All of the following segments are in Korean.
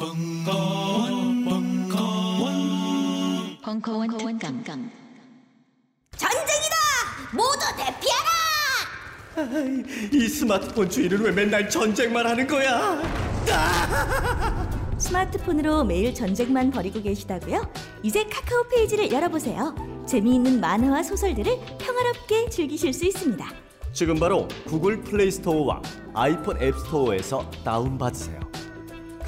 벙커원, 벙커원, 벙커원 특강. 전쟁이다! 모두 대피하라! 이 스마트폰 주인은 왜 맨날 전쟁만 하는 거야? 스마트폰으로 매일 전쟁만 벌이고 계시다고요? 이제 카카오 페이지를 열어보세요. 재미있는 만화와 소설들을 평화롭게 즐기실 수 있습니다. 지금 바로 구글 플레이 스토어와 아이폰 App Store에서 다운받으세요.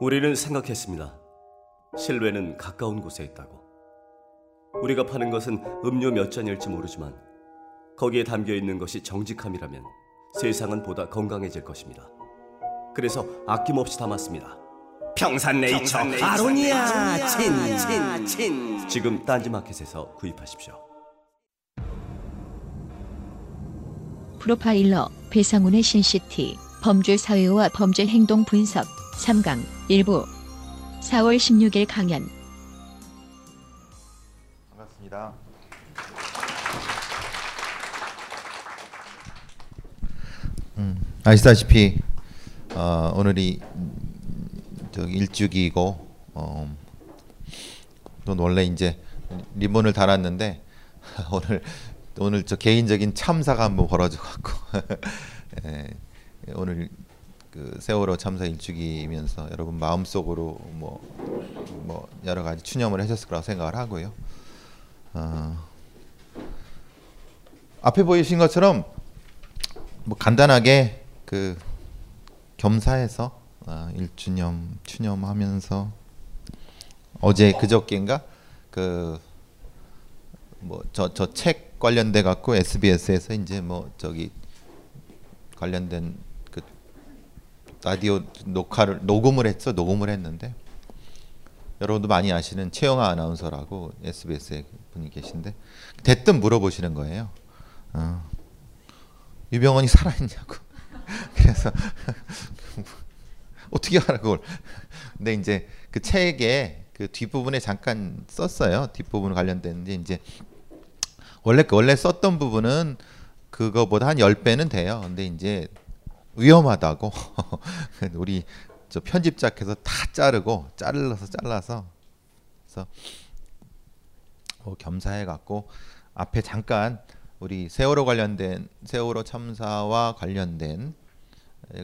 우리는 생각했습니다. 실외는 가까운 곳에 있다고. 우리가 파는 것은 음료 몇 잔일지 모르지만 거기에 담겨 있는 것이 정직함이라면 세상은 보다 건강해질 것입니다. 그래서 아낌없이 담았습니다. 평산네이처, 아로니아 친친 친 지금 딴지마켓에서 구입하십시오. 프로파일러 배상훈의 신시티 범죄 사회와 범죄 행동 분석 3강 일부 4월 16일 강연 반갑습니다. 음, 아시다시피 어, 오늘이 저 일주기고 어, 또 원래 이제 리본을 달았는데 오늘 오늘 저 개인적인 참사가 한번 벌어져 갖고 예, 오늘 그 세월호 참사 일주기면서 여러분 마음속으로 뭐, 뭐 여러 가지 추념을 하셨을 거라고 생각을 하고요. 어, 앞에 보이신 것처럼 뭐 간단하게 그 겸사해서 어, 일주념 추념하면서 어제 그저께인가 그 뭐 저 저 책 관련돼 갖고 SBS에서 이제 뭐 저기 관련된 그 라디오 녹화를 녹음을 했어 녹음을 했는데 여러분도 많이 아시는 최영아 아나운서라고 SBS에 분이 계신데 대뜸 물어보시는 거예요. 어, 유병헌이 살아있냐고. 그래서 어떻게 알아 그걸? 근데 이제 그 책에 그 뒷부분에 잠깐 썼어요. 뒷부분 관련된데 이제 원래 원래 썼던 부분은 그거보다 한 10배는 돼요. 근데 이제 위험하다고 우리 저 편집자께서 다 자르고 잘라서 잘라서 그래서 뭐 겸사해 갖고 앞에 잠깐 우리 세월호 관련된 세월호 참사와 관련된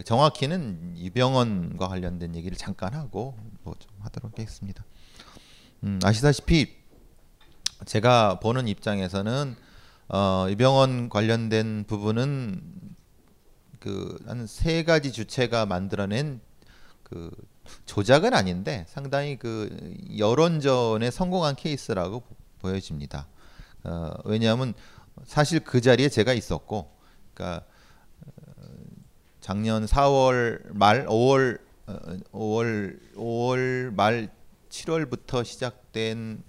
정확히는 이병헌과 관련된 얘기를 잠깐 하고 뭐 좀 하도록 하겠습니다. 음, 아시다시피 제가 보는 입장에서는 어, 이병헌 관련된 부분은 그 한 세 가지 주체가 만들어낸 그 조작은 아닌데 상당히 그 여론전에 성공한 케이스라고 보여집니다. 어, 왜냐하면 사실 그 자리에 제가 있었고, 그러니까 작년 4월 말 5월 5월 5월 말 7월부터 시작된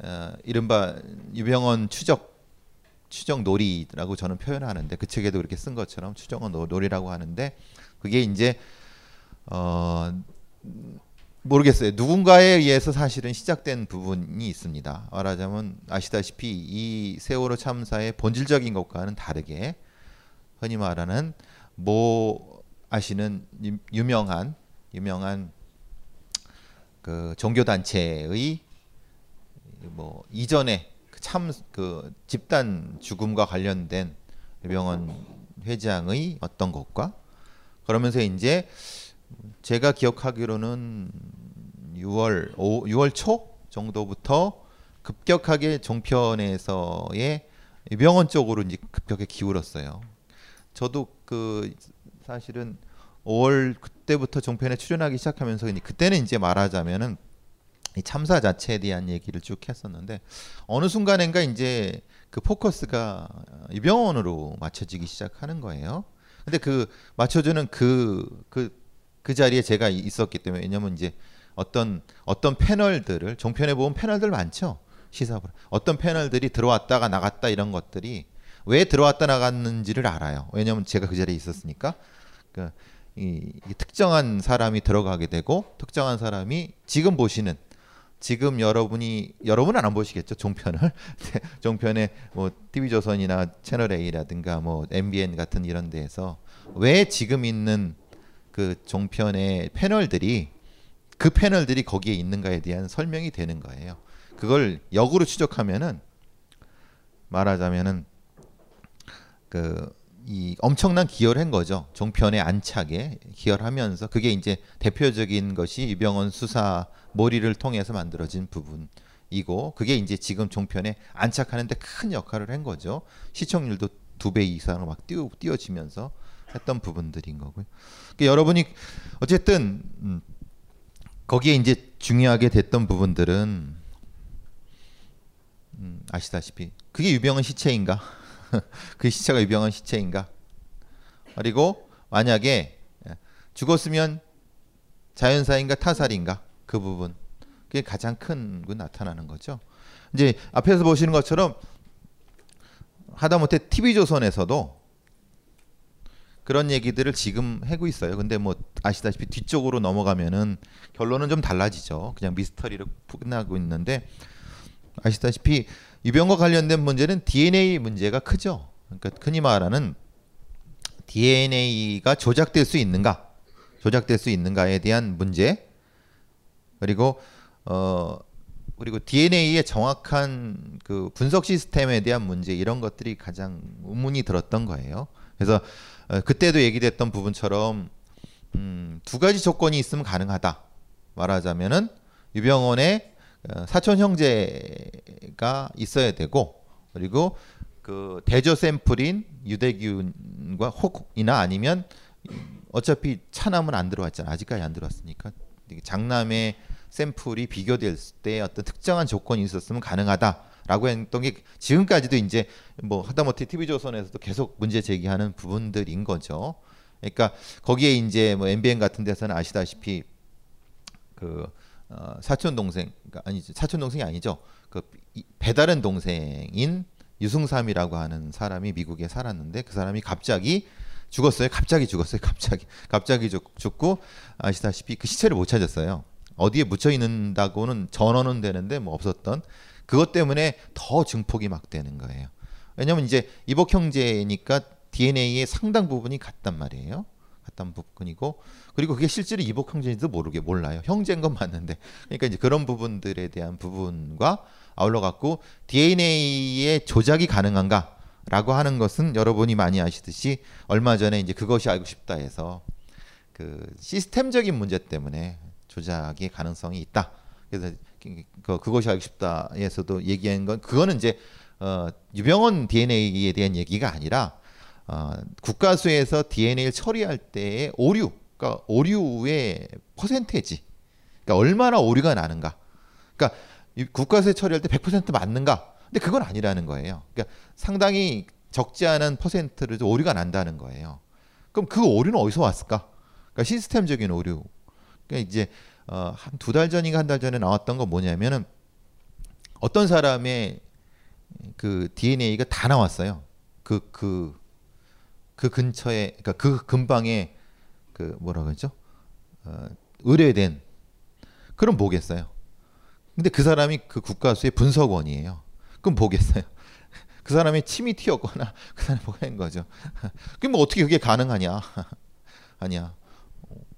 어, 이른바 유병헌 추적 추정 놀이라고 저는 표현하는데 그 책에도 그렇게 쓴 것처럼 추정은 놀이라고 하는데 그게 이제 어 모르겠어요. 누군가에 의해서 사실은 시작된 부분이 있습니다. 말하자면 아시다시피 이 세월호 참사의 본질적인 것과는 다르게 흔히 말하는 뭐 아시는 유명한 유명한 그 종교 단체의 뭐 이전에 참그 그 집단 죽음과 관련된 유병헌 회장의 어떤 것과 그러면서 이제 제가 기억하기로는 6월 5, 6월 초 정도부터 급격하게 종편에서의 유병헌 쪽으로 이제 급격하게 기울었어요. 저도 그 사실은 5월 그때부터 종편에 출연하기 시작하면서 그때는 이제 말하자면은 이 참사 자체에 대한 얘기를 쭉 했었는데 어느 순간인가 이제 그 포커스가 이병헌으로 맞춰지기 시작하는 거예요. 근데 그 맞춰주는 그그 그 자리에 제가 있었기 때문에 왜냐면 이제 어떤 어떤 패널들을 종편에 보면 패널들 많죠. 시사부 어떤 패널들이 들어왔다가 나갔다 이런 것들이 왜 들어왔다 나갔는지를 알아요. 왜냐하면 제가 그 자리에 있었으니까. 그 이, 이 특정한 사람이 들어가게 되고 특정한 사람이 지금 보시는 지금 여러분이 여러분은 안 보시겠죠 종편을 종편에 뭐 TV조선이나 채널 A라든가 뭐 MBN 같은 이런 데에서 왜 지금 있는 그 종편의 패널들이 그 패널들이 거기에 있는가에 대한 설명이 되는 거예요. 그걸 역으로 추적하면은 말하자면은 그 이 엄청난 기여를 한 거죠. 종편의 안착에 기여를 하면서 그게 이제 대표적인 것이 이병헌 수사 몰이를 통해서 만들어진 부분이고 그게 이제 지금 종편에 안착하는데 큰 역할을 한 거죠. 시청률도 두 배 이상으로 막 띄워 띄워지면서 했던 부분들인 거고요. 그러니까 여러분이 어쨌든 음, 거기에 이제 중요하게 됐던 부분들은 음, 아시다시피 그게 유병헌 시체인가? 그 시체가 유병헌 시체인가? 그리고 만약에 죽었으면 자연사인가 타살인가? 그 부분 그게 가장 큰 건 나타나는 거죠. 이제 앞에서 보시는 것처럼 하다못해 TV조선에서도 그런 얘기들을 지금 하고 있어요. 근데 뭐 아시다시피 뒤쪽으로 넘어가면은 결론은 좀 달라지죠. 그냥 미스터리로 끝나고 있는데 아시다시피 유병과 관련된 문제는 DNA 문제가 크죠. 그러니까 흔히 말하는 DNA가 조작될 수 있는가, 조작될 수 있는가에 대한 문제, 그리고 어 그리고 DNA의 정확한 그 분석 시스템에 대한 문제 이런 것들이 가장 의문이 들었던 거예요. 그래서 어, 그때도 얘기됐던 부분처럼 음, 두 가지 조건이 있으면 가능하다. 말하자면은 유병원의 어, 사촌 형제가 있어야 되고 그리고 그 대저 샘플인 유대균과 혹이나 아니면 어차피 차남은 안 들어왔잖아. 아직까지 안 들어왔으니까 장남의 샘플이 비교될 때 어떤 특정한 조건이 있었으면 가능하다라고 했던 게 지금까지도 이제 뭐 하다못해 TV조선에서도 계속 문제 제기하는 부분들인 거죠. 그러니까 거기에 이제 뭐 MBN 같은 데서는 아시다시피 그 어, 사촌 동생 그러니까 아니 사촌 동생이 아니죠. 그 배다른 동생인 유승삼이라고 하는 사람이 미국에 살았는데 그 사람이 갑자기 죽었어요. 갑자기 죽었어요. 갑자기 갑자기 죽, 고 아시다시피 그 시체를 못 찾았어요. 어디에 묻혀 있는다고는 전원은 되는데 뭐 없었던 그것 때문에 더 증폭이 막 되는 거예요. 왜냐면 이제 이복 형제니까 DNA의 상당 부분이 같단 말이에요. 같단 부분이고 그리고 그게 실제로 이복 형제인지도 모르게 몰라요. 형제인 건 맞는데 그러니까 이제 그런 부분들에 대한 부분과 아울러 갖고 DNA의 조작이 가능한가라고 하는 것은 여러분이 많이 아시듯이 얼마 전에 이제 그것이 알고 싶다 해서 그 시스템적인 문제 때문에 조작의 가능성이 있다. 그래서 그 그것이 알고 싶다에서도 얘기한 건 그거는 이제 어, 유병헌 DNA에 대한 얘기가 아니라 어, 국가수에서 DNA를 처리할 때의 오류, 그러니까 오류의 퍼센테지, 그러니까 얼마나 오류가 나는가. 그러니까 국가수에 처리할 때 100% 맞는가? 근데 그건 아니라는 거예요. 그러니까 상당히 적지 않은 퍼센트를 오류가 난다는 거예요. 그럼 그 오류는 어디서 왔을까? 그러니까 시스템적인 오류. 그러니까 이제 어, 한 두 달 전인가 한 달 전에 나왔던 건 뭐냐면은 어떤 사람의 그 DNA가 다 나왔어요. 그, 그, 그 근처에, 그러니까 그 근방에 그 뭐라 그러죠? 어, 의뢰된 그럼 뭐겠어요? 근데 그 사람이 그 국가수의 분석원이에요. 그럼 뭐겠어요? 그 사람의 침이 튀었거나 그 사람이 뭐가 된 거죠. 그럼 뭐 어떻게 그게 가능하냐? 아니야.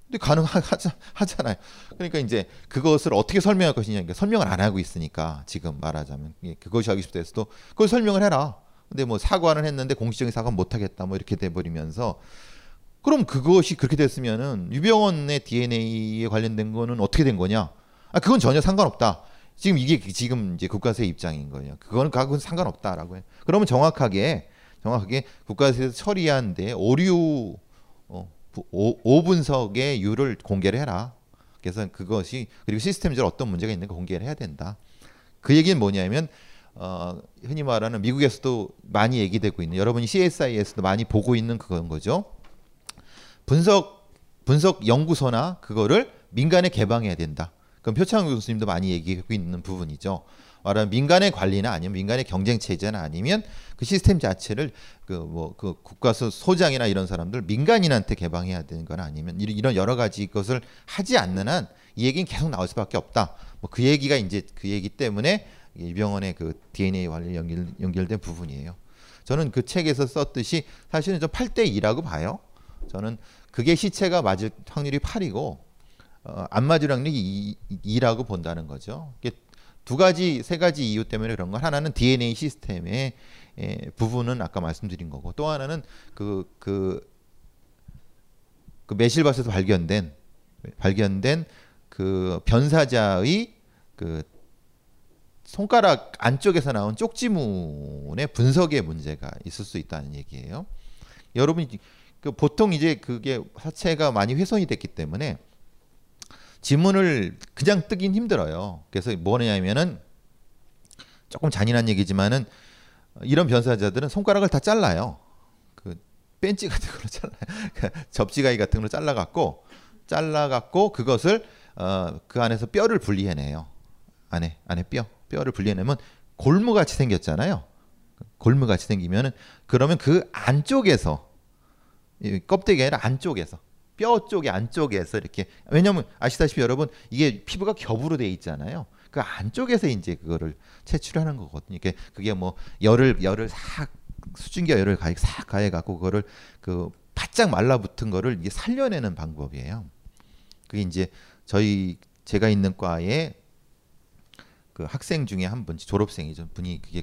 근데 가능하잖아요. 그러니까 이제 그것을 어떻게 설명할 것이냐. 그러니까 설명을 안 하고 있으니까 지금 말하자면 예, 그것이 하고 싶다 해서도 그걸 설명을 해라. 근데 뭐 사과는 했는데 공식적인 사과 못 하겠다. 뭐 이렇게 돼 버리면서 그럼 그것이 그렇게 됐으면은 유병원의 DNA에 관련된 거는 어떻게 된 거냐? 아 그건 전혀 상관없다. 지금 이게 지금 이제 국가세 입장인 거예요. 그거는 그건 상관없다라고 해. 그러면 정확하게 정확하게 국가세에서 처리한데 오류 어, 오, 분석의 율을 공개를 해라. 그래서 그것이 그리고 시스템적으로 어떤 문제가 있는가 공개를 해야 된다. 그 얘기는 뭐냐면 어, 흔히 말하는 미국에서도 많이 얘기되고 있는 여러분이 CSI에서도 많이 보고 있는 그건 거죠. 분석 분석 연구소나 그거를 민간에 개방해야 된다. 그럼 표창 교수님도 많이 얘기하고 있는 부분이죠. 말하면 민간의 관리나 아니면 민간의 경쟁 체제나 아니면 그 시스템 자체를 그 뭐 그 국가 소- 소장이나 이런 사람들 민간인한테 개방해야 되는 거나 아니면 이런 여러 가지 것을 하지 않는 한 이 얘기는 계속 나올 수밖에 없다. 뭐 그 얘기가 이제 그 얘기 때문에 이병헌의 그 DNA 관련 연결, 연결된 부분이에요. 저는 그 책에서 썼듯이 사실은 좀 8대 2라고 봐요. 저는 그게 시체가 맞을 확률이 8이고 어, 안 맞을 확률이 2, 라고 본다는 거죠. 이게 두 가지, 세 가지 이유 때문에 그런 건 하나는 DNA 시스템의 에, 부분은 아까 말씀드린 거고 또 하나는 그, 그, 그 매실밭에서 발견된 발견된 그 변사자의 그 손가락 안쪽에서 나온 쪽지문의 분석의 문제가 있을 수 있다는 얘기예요. 여러분이 그 보통 이제 그게 사체가 많이 훼손이 됐기 때문에 지문을 그냥 뜨긴 힘들어요. 그래서 뭐냐면은 조금 잔인한 얘기지만은 이런 변사자들은 손가락을 다 잘라요. 그 벤치 같은 걸로 잘라요. 그 접지가위 같은 걸로 잘라갖고 잘라갖고 그것을 어, 그 안에서 뼈를 분리해내요. 안에 안에 뼈 뼈를 분리해내면 골무같이 생겼잖아요. 골무같이 생기면은 그러면 그 안쪽에서 이 껍데기 아니라 안쪽에서 뼈 쪽의 안쪽에서 이렇게 왜냐면 아시다시피 여러분 이게 피부가 겹으로 돼 있잖아요. 그 안쪽에서 이제 그거를 채취하는 거거든요. 이게 그게 뭐 열을 열을 싹 수증기 열을 가해 싹 가해 갖고 그거를 그 바짝 말라붙은 거를 이게 살려내는 방법이에요. 그게 이제 저희 제가 있는 과에 그 학생 중에 한 분, 졸업생이죠. 분이 그게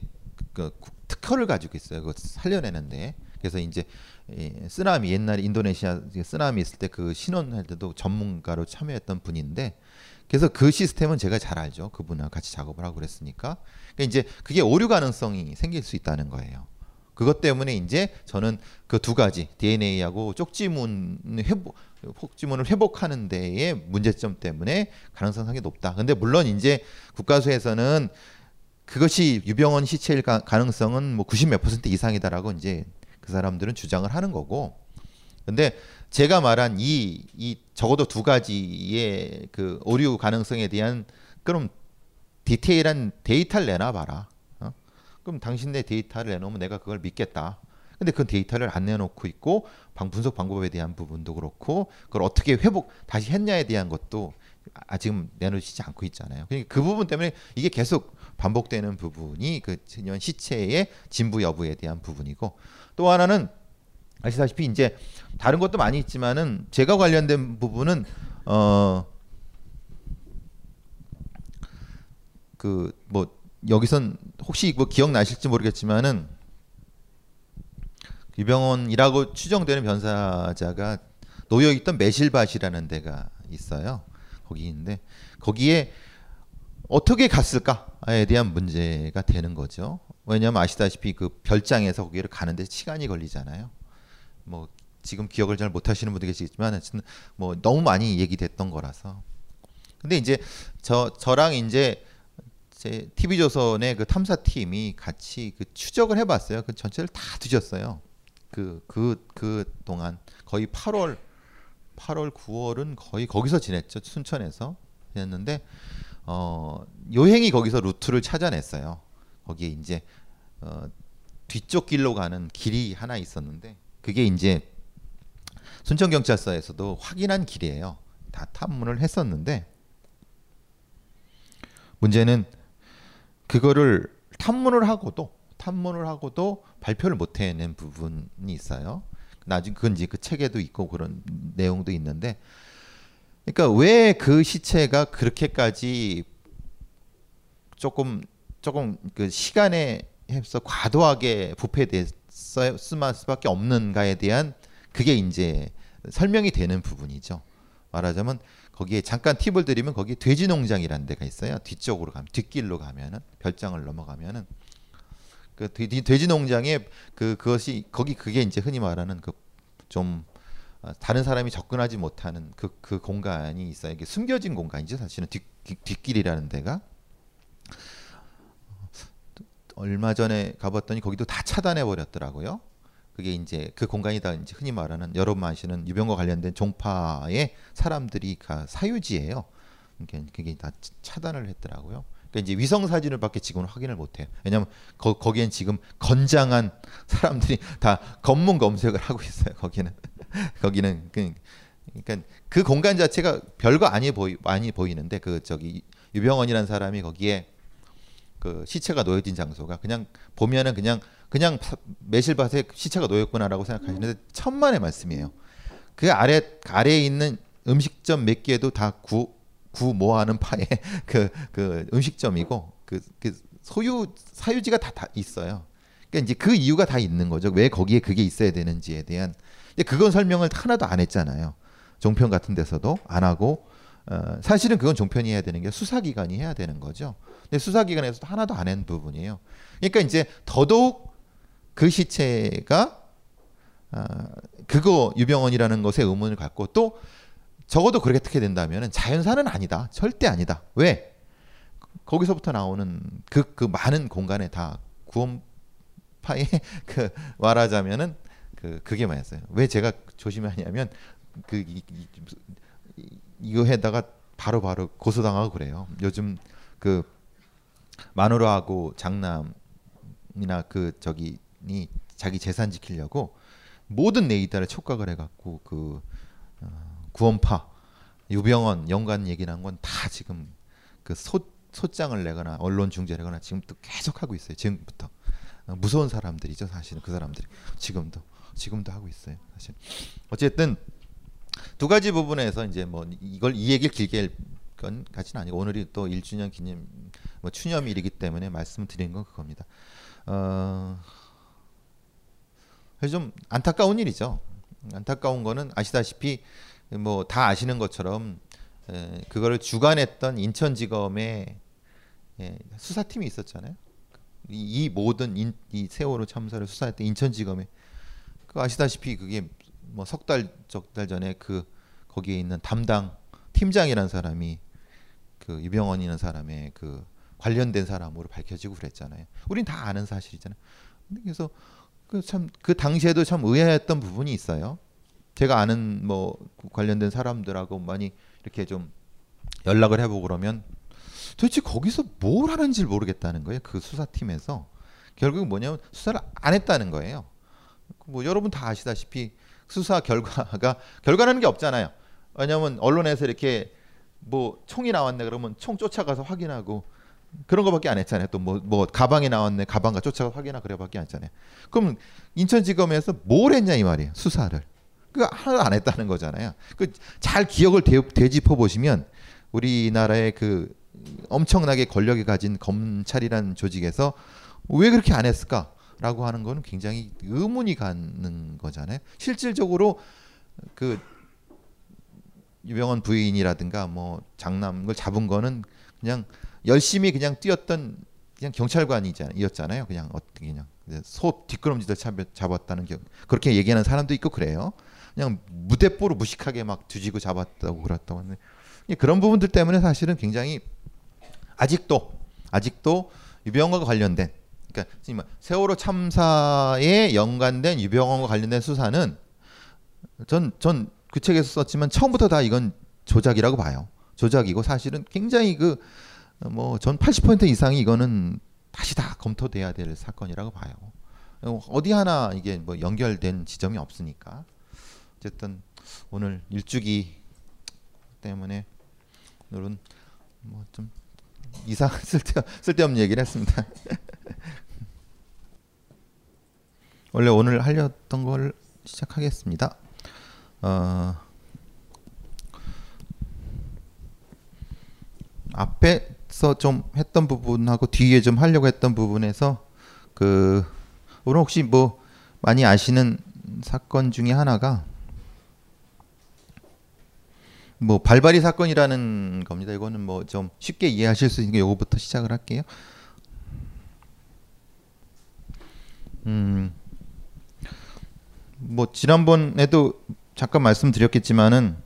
그 특허를 가지고 있어요. 그거 살려내는데. 그래서 이제 이 쓰나미 옛날에 인도네시아 쓰나미 있을 때 그 신원할 때도 전문가로 참여했던 분인데 그래서 그 시스템은 제가 잘 알죠. 그분하고 같이 작업을 하고 그랬으니까. 그러니까 이제 그게 오류 가능성이 생길 수 있다는 거예요. 그것 때문에 이제 저는 그 두 가지 DNA하고 쪽지문 회복 폭지문을 회복하는 데의 문제점 때문에 가능성 상당히 높다. 근데 물론 이제 국가수에서는 그것이 유병원 시체일 가, 가능성은 뭐 90 몇 퍼센트 이상이다라고 이제 그 사람들은 주장을 하는 거고. 근데 제가 말한 이, 이 적어도 두 가지의 그 오류 가능성에 대한 그럼 디테일한 데이터를 내놔봐라. 어? 그럼 당신네 데이터를 내놓으면 내가 그걸 믿겠다. 근데 그 데이터를 안 내놓고 있고 방 분석 방법에 대한 부분도 그렇고 그걸 어떻게 회복 다시 했냐에 대한 것도 아 지금 내놓으시지 않고 있잖아요. 그러니까 그 부분 때문에 이게 계속 반복되는 부분이 그 전년 시체의 진부 여부에 대한 부분이고 또 하나는 아시다시피 이제 다른 것도 많이 있지만은 제가 관련된 부분은 어 그 뭐 여기선 혹시 뭐 기억나실지 모르겠지만은 유병원이라고 추정되는 변사자가 놓여 있던 매실밭이라는 데가 있어요. 거기 있는데 거기에 어떻게 갔을까에 대한 문제가 되는 거죠. 왜냐하면 아시다시피 그 별장에서 거기를 가는데 시간이 걸리잖아요. 뭐 지금 기억을 잘 못하시는 분도 계시겠지만 뭐 너무 많이 얘기됐던 거라서. 근데 이제 저 저랑 이제 제 TV 조선의 그 탐사 팀이 같이 그 추적을 해봤어요. 그 전체를 다 뒤졌어요. 그 그 그 동안 거의 8월 8월 9월은 거의 거기서 지냈죠 순천에서 지냈는데 어 요행이 거기서 루트를 찾아냈어요. 거기에 이제 어, 뒤쪽 길로 가는 길이 하나 있었는데 그게 이제 순천 경찰서에서도 확인한 길이에요. 다 탐문을 했었는데 문제는 그거를 탐문을 하고도 탐문을 하고도 발표를 못 해낸 부분이 있어요. 나중 그건 이제 그 책에도 있고 그런 내용도 있는데, 그러니까 왜 그 시체가 그렇게까지 조금 조금 그 시간에 해서 과도하게 부패됐을 수밖에 없는가에 대한 그게 이제 설명이 되는 부분이죠. 말하자면 거기에 잠깐 팁을 드리면 거기 돼지 농장이라는 데가 있어요. 뒤쪽으로 가면 뒷길로 가면은 별장을 넘어가면은 그 돼지, 돼지 농장에 그 그것이 거기 그게 이제 흔히 말하는 그좀 어, 다른 사람이 접근하지 못하는 그그 공간이 있어요. 이게 숨겨진 공간이죠. 사실은 뒷, 뒷길이라는 데가 얼마 전에 가봤더니 거기도 다 차단해 버렸더라고요. 그게 이제 그 공간이 다 이제 흔히 말하는 여러분 아시는 유병과 관련된 종파의 사람들이 가 사유지예요. 그게, 그게 다 차- 차단을 했더라고요. 그러니까 이제 위성 사진을 밖에 지금은 확인을 못해요. 왜냐하면 거, 거기엔 지금 건장한 사람들이 다 검문 검색을 하고 있어요. 거기는 거기는 그, 그러니까 그 공간 자체가 별거 아니 보이 많이 보이는데 그 저기 유병원이라는 사람이 거기에 그 시체가 놓여진 장소가 그냥 보면은 그냥 그냥 파- 매실밭에 시체가 놓였구나라고 생각하시는데 천만의 말씀이에요. 그 아래 아래에 있는 음식점 몇 개도 다 구 구모하는 파의 그, 그 음식점이고 그, 그 소유 사유지가 다, 다 있어요. 그러니까 이제 그 이유가 다 있는 거죠. 왜 거기에 그게 있어야 되는지에 대한. 근데 그건 설명을 하나도 안 했잖아요. 종편 같은 데서도 안 하고 어, 사실은 그건 종편이 해야 되는 게 수사기관이 해야 되는 거죠. 근데 수사기관에서도 하나도 안 한 부분이에요. 그러니까 이제 더더욱 그 시체가 아, 그거 유병원이라는 것에 의문을 갖고 또 적어도 그렇게 된다면 자연사는 아니다. 절대 아니다. 왜? 거기서부터 나오는 그, 그 많은 공간에 다 구원파에 그 말하자면은 그 그게 뭐였어요. 왜 제가 조심하냐면 그 이, 이, 이- 이거 해다가 바로 바로 고소당하고 그래요. 요즘 그 마누라하고 장남이나 그 저기니 자기 재산 지키려고 모든 네이터를 촉각을 해갖고 그 어, 구원파 유병원 연관 얘기 난건다 지금 그 소, 소장을 내거나 언론 중재하거나 지금도 계속 하고 있어요. 지금부터 어, 무서운 사람들이죠. 사실은 그 사람들이 지금도 지금도 하고 있어요. 사실 어쨌든 두 가지 부분에서 이제 뭐 이걸 이 얘기를 길게 할건 같지는 아니고 오늘이 또 1주년 기념 뭐 추념일이기 때문에 말씀드린 건 그겁니다. 어, 좀 안타까운 일이죠. 안타까운 거는 아시다시피 뭐 다 아시는 것처럼 에, 그거를 주관했던 인천지검의 예, 수사팀이 있었잖아요. 이, 이 모든 인, 이 세월호 참사를 수사했던 인천지검에 그 아시다시피 그게 뭐 석달적달 전에 그 거기에 있는 담당 팀장이라는 사람이 그 유병원이라는 사람의 그 관련된 사람으로 밝혀지고 그랬잖아요. 우린 다 아는 사실이잖아요. 그래서 그 참그 당시에도 참 의아했던 부분이 있어요. 제가 아는 뭐 관련된 사람들하고 많이 이렇게 좀 연락을 해보고 그러면 도대체 거기서 뭘 하는지 를 모르겠다는 거예요. 그 수사팀에서 결국 뭐냐면 수사를 안 했다는 거예요. 뭐 여러분 다 아시다시피 수사 결과가 결과라는 게 없잖아요. 왜냐하면 언론에서 이렇게 뭐 총이 나왔네 그러면 총 쫓아가서 확인하고 그런 거밖에 안 했잖아요. 또 뭐 뭐 가방이 나왔네 가방과 쫓아가 확인하 그래밖에 안 했잖아요. 그럼 인천지검에서 뭘 했냐 이 말이에요. 수사를 그 하나도 안 했다는 거잖아요. 그 잘 기억을 되, 되짚어 보시면 우리나라의 그 엄청나게 권력이 가진 검찰이라는 조직에서 왜 그렇게 안 했을까라고 하는 거는 굉장히 의문이 가는 거잖아요. 실질적으로 그 유병원 부인이라든가 뭐 장남을 잡은 거는 그냥 열심히 그냥 뛰었던 그냥 경찰관이었잖아요. 그냥 어떻게 그냥 소 뒷걸음질을 잡- 잡았다는 경 그렇게 얘기하는 사람도 있고 그래요. 그냥 무대뽀로 무식하게 막 뒤지고 잡았다고 그랬다고 하는데 예, 그런 부분들 때문에 사실은 굉장히 아직도 아직도 유병원과 관련된 그러니까 지금 세월호 참사에 연관된 유병원과 관련된 수사는 전 전 그 책에서 썼지만 처음부터 다 이건 조작이라고 봐요. 조작이고 사실은 굉장히 그 뭐 전 80% 이상이 이거는 다시 다 검토돼야 될 사건이라고 봐요. 어, 어디 하나 이게 뭐 연결된 지점이 없으니까 어쨌든 오늘 일주기 때문에 오늘은 뭐 좀 이상 쓸데 쓸데없는 얘기를 했습니다. 원래 오늘 하려던 걸 시작하겠습니다. 어, 앞에서 좀 했던 부분하고 뒤에 좀 하려고 했던 부분에서 그 오늘 혹시 뭐 많이 아시는 사건 중에 하나가 뭐 발발이 사건이라는 겁니다. 이거는 뭐 좀 쉽게 이해하실 수 있는 요거부터 시작을 할게요. 음. 뭐 지난번에도 잠깐 말씀드렸겠지만은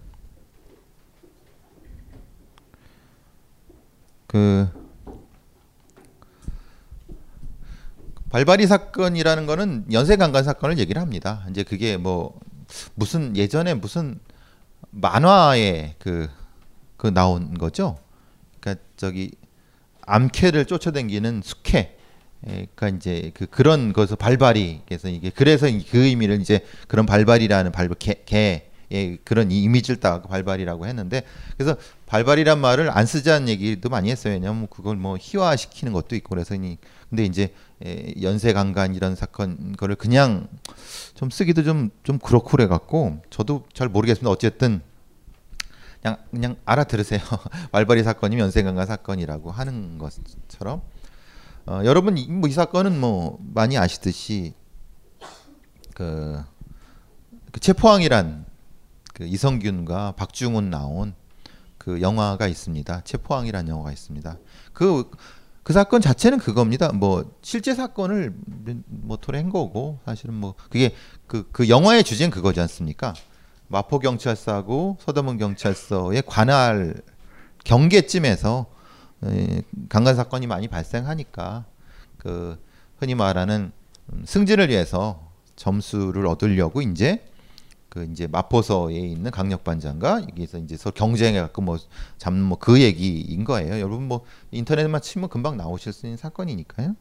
그 발발이 사건이라는 거는 연쇄 강간 사건을 얘기를 합니다. 이제 그게 뭐 무슨 예전에 무슨 만화의 그그 나온 거죠. 그러니까 저기 암캐를 쫓아다니는 숙회. 예, 그러니까 이제 그 그런 것을 발발이 그래서 이게 그래서 그 의미를 이제 그런 발발이라는 발발 개, 개 예, 그런 이미지를 딱 발발이라고 했는데 그래서 발발이란 말을 안 쓰자는 얘기도 많이 했어요. 왜냐하면 그걸 뭐 희화시키는 것도 있고 그래서 이 근데 이제 예, 연쇄 강간 이런 사건 거를 그냥 좀 쓰기도 좀 좀 그렇고 그래 갖고 저도 잘 모르겠습니다. 어쨌든 그냥 그냥 알아들으세요. 발발이 사건이 연쇄 강간 사건이라고 하는 것처럼 어, 여러분 이, 뭐 이 사건은 뭐 많이 아시듯이 그, 그 체포항이란 그 이성균과 박중훈 나온 그 영화가 있습니다. 체포항이란 영화가 있습니다. 그, 그 사건 자체는 그겁니다. 뭐 실제 사건을 뭐 토래한 거고 사실은 뭐 그게 그, 그 영화의 주제는 그거지 않습니까? 마포 경찰서하고 서대문 경찰서의 관할 경계쯤에서 에, 강간 사건이 많이 발생하니까 그 흔히 말하는 음, 승진을 위해서 점수를 얻으려고 이제 그 이제 마포서에 있는 강력반장과 여기서 이제 서로 경쟁해 갖고 뭐 잡는 뭐 그 얘기인 거예요. 여러분 뭐 인터넷만 치면 금방 나오실 수 있는 사건이니까요.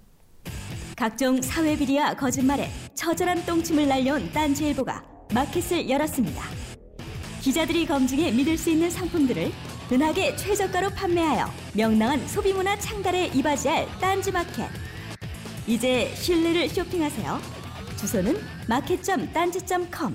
각종 사회 비리와 거짓말에 처절한 똥침을 날려온 딴지일보가 마켓을 열었습니다. 기자들이 검증해 믿을 수 있는 상품들을 은하계 최저가로 판매하여 명랑한 소비 문화 창달에 이바지할 딴지 마켓. 이제 신뢰를 쇼핑하세요. 주소는 market.ddanzi.com.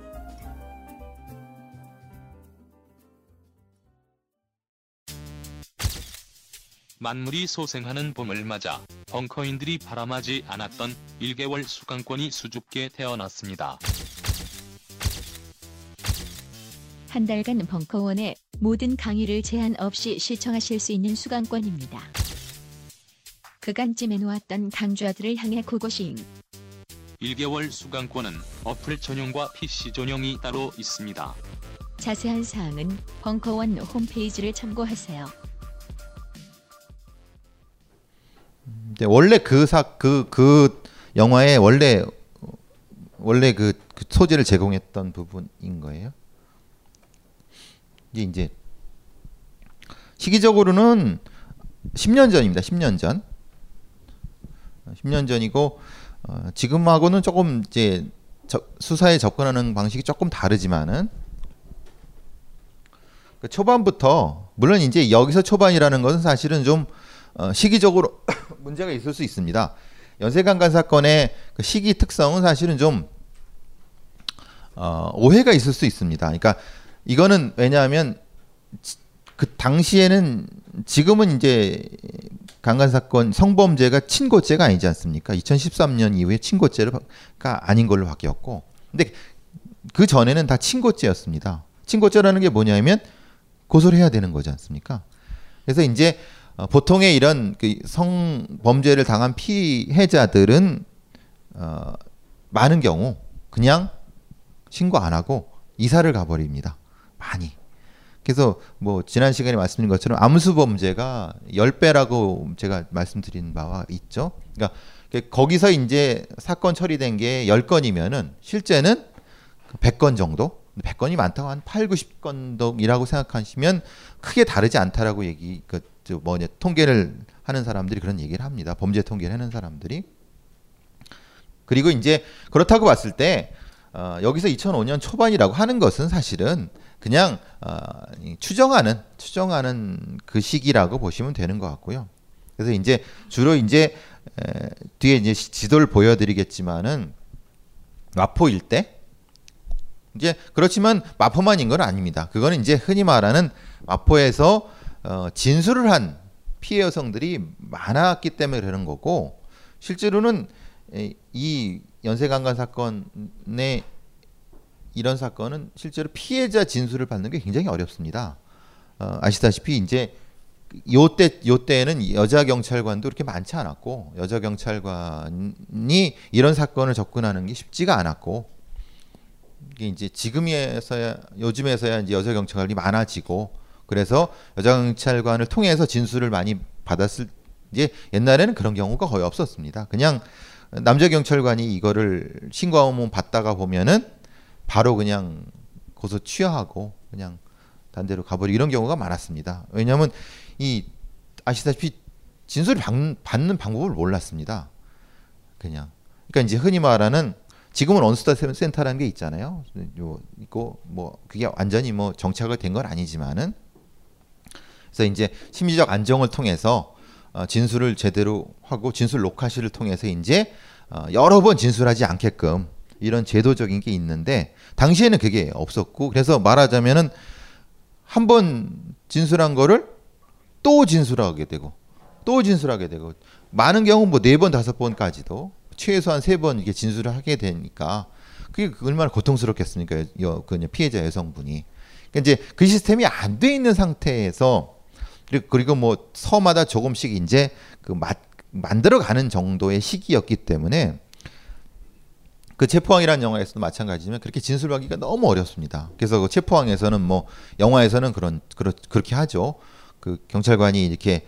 만물이 소생하는 봄을 맞아 벙커인들이 바람하지 않았던 1개월 수강권이 수줍게 태어났습니다. 한 달간 벙커원의 모든 강의를 제한 없이 시청하실 수 있는 수강권입니다. 그간 찜해놓았던 강좌들을 향해 고고싱. 1개월 수강권은 어플 전용과 PC 전용이 따로 있습니다. 자세한 사항은 벙커원 홈페이지를 참고하세요. 원래 그사그그 그 영화의 원래 원래 그, 그 소재를 제공했던 부분인 거예요. 이제 이제 시기적으로는 10년 전입니다. 10년 전. 10년 전이고 어, 지금하고는 조금 이제 저, 수사에 접근하는 방식이 조금 다르지만은 그 초반부터 물론 이제 여기서 초반이라는 것은 사실은 좀 어, 시기적으로 문제가 있을 수 있습니다. 연쇄강간 사건의 그 시기 특성은 사실은 좀 어, 오해가 있을 수 있습니다. 그러니까 이거는 왜냐하면 그 당시에는 지금은 이제 강간 사건 성범죄가 친고죄가 아니지 않습니까? 2013년 이후에 친고죄가 아닌 걸로 바뀌었고, 근데 그 전에는 다 친고죄였습니다. 친고죄라는 게 뭐냐면 고소를 해야 되는 거지 않습니까? 그래서 이제 어, 보통의 이런 그 성범죄를 당한 피해자들은 어, 많은 경우 그냥 신고 안 하고 이사를 가버립니다. 많이. 그래서 뭐 지난 시간에 말씀드린 것처럼 암수 범죄가 10배라고 제가 말씀드린 바와 있죠. 그러니까 거기서 이제 사건 처리된 게 10건이면은 실제는 100건 정도 100건이 많다고 한 8, 90건이라고 생각하시면 크게 다르지 않다라고 얘기 그 뭐냐 통계를 하는 사람들이 그런 얘기를 합니다. 범죄 통계를 하는 사람들이. 그리고 이제 그렇다고 봤을 때 어, 여기서 2005년 초반이라고 하는 것은 사실은 그냥 어, 이 추정하는 추정하는 그 시기라고 보시면 되는 것 같고요. 그래서 이제 주로 이제 에, 뒤에 이제 시- 지도를 보여드리겠지만은 마포 일대 이제 그렇지만 마포만인 건 아닙니다. 그거는 이제 흔히 말하는 마포에서 어, 진술을 한 피해 여성들이 많았기 때문에 그러는 거고 실제로는 에, 이 연쇄강간 사건의 이런 사건은 실제로 피해자 진술을 받는 게 굉장히 어렵습니다. 어, 아시다시피 이제 요때 요때에는 여자 경찰관도 그렇게 많지 않았고 여자 경찰관이 이런 사건을 접근하는 게 쉽지가 않았고 이게 이제 지금에서야 요즘에서야 이제 여자 경찰관이 많아지고 그래서 여자 경찰관을 통해서 진술을 많이 받았을 이제 옛날에는 그런 경우가 거의 없었습니다. 그냥 남자 경찰관이 이거를 신고하면 받다가 보면은 바로 그냥 고소 취하하고 그냥 단대로 가버리 이런 경우가 많았습니다. 왜냐하면 이 아시다시피 진술을 받, 받는 방법을 몰랐습니다. 그냥 그러니까 이제 흔히 말하는 지금은 언스타 센터라는 게 있잖아요. 요 있고 뭐 그게 완전히 뭐 정착을 된 건 아니지만은 그래서 이제 심리적 안정을 통해서 어, 진술을 제대로 하고 진술 녹화실을 통해서 이제 어, 여러 번 진술하지 않게끔 이런 제도적인 게 있는데 당시에는 그게 없었고 그래서 말하자면은 한 번 진술한 거를 또 진술하게 되고 또 진술하게 되고 많은 경우 뭐 네 번 다섯 번까지도 최소한 세 번 이게 진술을 하게 되니까 그게 얼마나 고통스럽겠습니까? 여, 그 피해자 여성분이. 그러니까 이제 그 시스템이 안 돼 있는 상태에서 그리고, 그리고 뭐 서마다 조금씩 이제 그 마, 만들어가는 정도의 시기였기 때문에 그 체포왕이라는 영화에서도 마찬가지지만 그렇게 진술하기가 너무 어렵습니다. 그래서 그 체포왕에서는 뭐 영화에서는 그런 그렇, 그렇게 하죠. 그 경찰관이 이렇게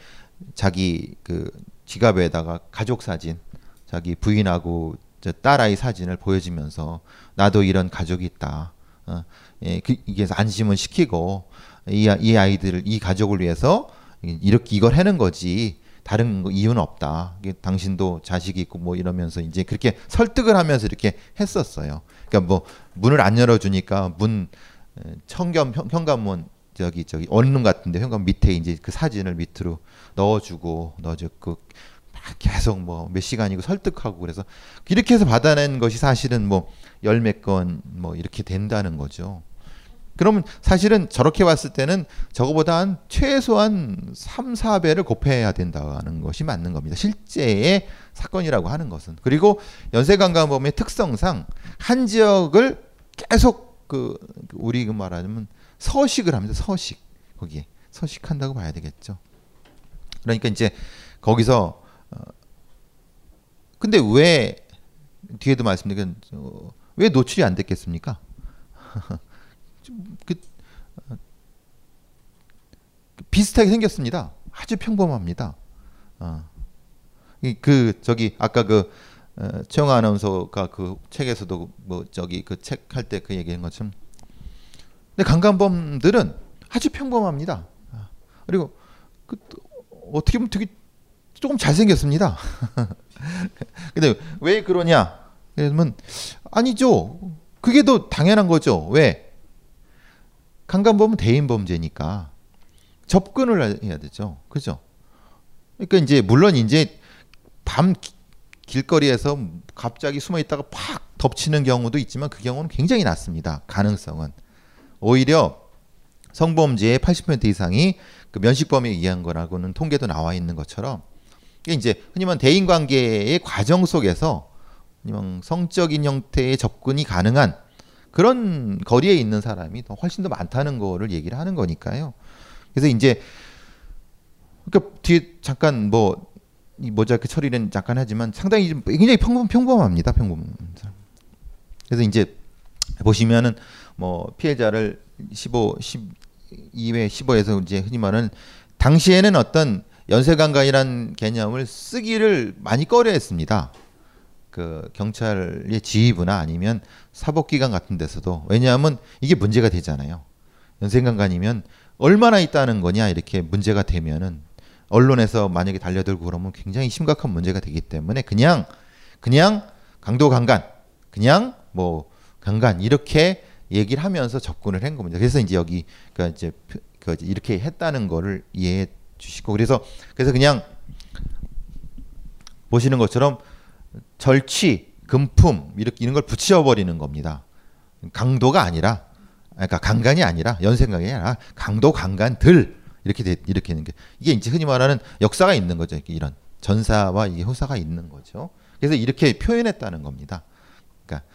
자기 그 지갑에다가 가족 사진, 자기 부인하고 저 딸아이 사진을 보여주면서 나도 이런 가족이 있다. 어, 예, 그, 이게 안심을 시키고 이, 아- 이 아이들을 이 가족을 위해서 이렇게 이걸 해는 거지 다른 거 이유는 없다. 당신도 자식이 있고 뭐 이러면서 이제 그렇게 설득을 하면서 이렇게 했었어요. 그러니까 뭐 문을 안 열어주니까 문 에, 청겸 현- 현관문 저기 저기 원룸 같은데 현관 밑에 이제 그 사진을 밑으로 넣어주고 넣어주고 막 계속 뭐 몇 시간이고 설득하고 그래서 이렇게 해서 받아낸 것이 사실은 뭐 열몇 건 뭐 이렇게 된다는 거죠. 그러면 사실은 저렇게 봤을 때는 저거보다 한 최소한 3, 4배를 곱해야 된다는 것이 맞는 겁니다. 실제의 사건이라고 하는 것은. 그리고 연쇄강간범의 특성상 한 지역을 계속 그 우리 그 말하자면 서식을 합니다. 서식. 거기에 서식한다고 봐야 되겠죠. 그러니까 이제 거기서 어 근데 왜 뒤에도 말씀드린 어, 왜 노출이 안 됐겠습니까? 그 어, 비슷하게 생겼습니다. 아주 평범합니다. 어. 이그 저기 아까 그 어, 최영아 아나운서가 그 책에서도 뭐 저기 그 책 할 때 그 얘기한 것처럼 근데 강간범들은 아주 평범합니다. 아, 그리고 그또 어떻게 보면 되게 조금 잘생겼습니다. 근데 왜 그러냐? 그러면 아니죠. 그게 더 당연한 거죠. 왜? 강간범은 대인 범죄니까 접근을 해야 되죠. 그죠? 그러니까 이제 물론 이제 밤 기- 길거리에서 갑자기 숨어 있다가 팍 덮치는 경우도 있지만 그 경우는 굉장히 낮습니다. 가능성은 오히려 성범죄의 80% 이상이 그 면식범에 의한 거라고는 통계도 나와 있는 것처럼 이게 이제 흔히 말하는 대인 관계의 과정 속에서 성적인 형태의 접근이 가능한 그런 거리에 있는 사람이 더 훨씬 더 많다는 거를 얘기를 하는 거니까요. 그래서 이제 그러니까 뒤에 잠깐 뭐 이 모자이크 처리는 잠깐 하지만 상당히 좀 굉장히 평범 평범합니다. 평범. 그래서 이제 보시면은 뭐 피해자를 15 12회 15에서 이제 흔히 말하는 당시에는 어떤 연쇄강간이란 개념을 쓰기를 많이 꺼려했습니다. 그 경찰의 지휘부나 아니면 사법기관 같은 데서도 왜냐하면 이게 문제가 되잖아요. 연쇄강간이면 얼마나 있다는 거냐 이렇게 문제가 되면은 언론에서 만약에 달려들고 그러면 굉장히 심각한 문제가 되기 때문에 그냥 그냥 강도 강간 그냥 뭐 강간 이렇게 얘기를 하면서 접근을 한 겁니다. 그래서 이제 여기 그러니까 이제 표- 그 이렇게 했다는 거를 이해해 주시고 그래서 그래서 그냥 보시는 것처럼 절취, 금품 이렇게 이런 걸 붙여 버리는 겁니다. 강도가 아니라 그러니까 강간이 아니라 연생강이 아니라 강도 강간들 이렇게 돼, 이렇게 있는 게 이게 이제 흔히 말하는 역사가 있는 거죠. 이런 전사와 이 호사가 있는 거죠. 그래서 이렇게 표현했다는 겁니다. 그러니까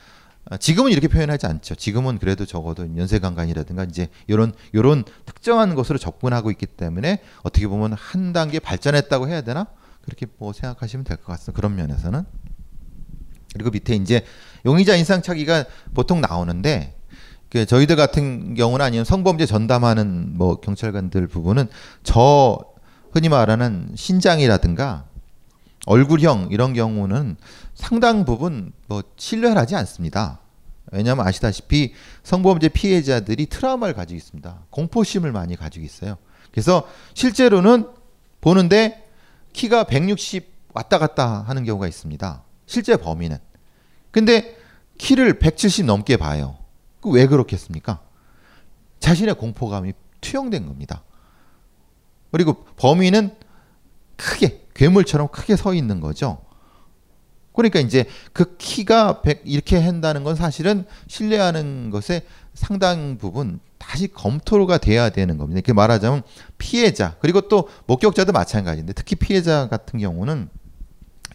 아, 지금은 이렇게 표현하지 않죠. 지금은 그래도 적어도 연쇄강간이라든가 이제 이런 이런 특정한 것으로 접근하고 있기 때문에 어떻게 보면 한 단계 발전했다고 해야 되나 그렇게 뭐 생각하시면 될 것 같습니다. 그런 면에서는 그리고 밑에 이제 용의자 인상착의가 보통 나오는데 그 저희들 같은 경우는 아니면 성범죄 전담하는 뭐 경찰관들 부분은 저 흔히 말하는 신장이라든가 얼굴형 이런 경우는 상당 부분 뭐 신뢰를 하지 않습니다. 왜냐하면 아시다시피 성범죄 피해자들이 트라우마를 가지고 있습니다. 공포심을 많이 가지고 있어요. 그래서 실제로는 보는데 키가 160 왔다 갔다 하는 경우가 있습니다. 실제 범인은. 근데 키를 170 넘게 봐요. 그왜 그렇겠습니까? 자신의 공포감이 투영된 겁니다. 그리고 범인은 크게 괴물처럼 크게 서 있는 거죠. 그러니까 이제 그 키가 100 이렇게 한다는 건 사실은 신뢰하는 것에 상당 부분 다시 검토가 돼야 되는 겁니다. 이렇게 말하자면 피해자 그리고 또 목격자도 마찬가지인데 특히 피해자 같은 경우는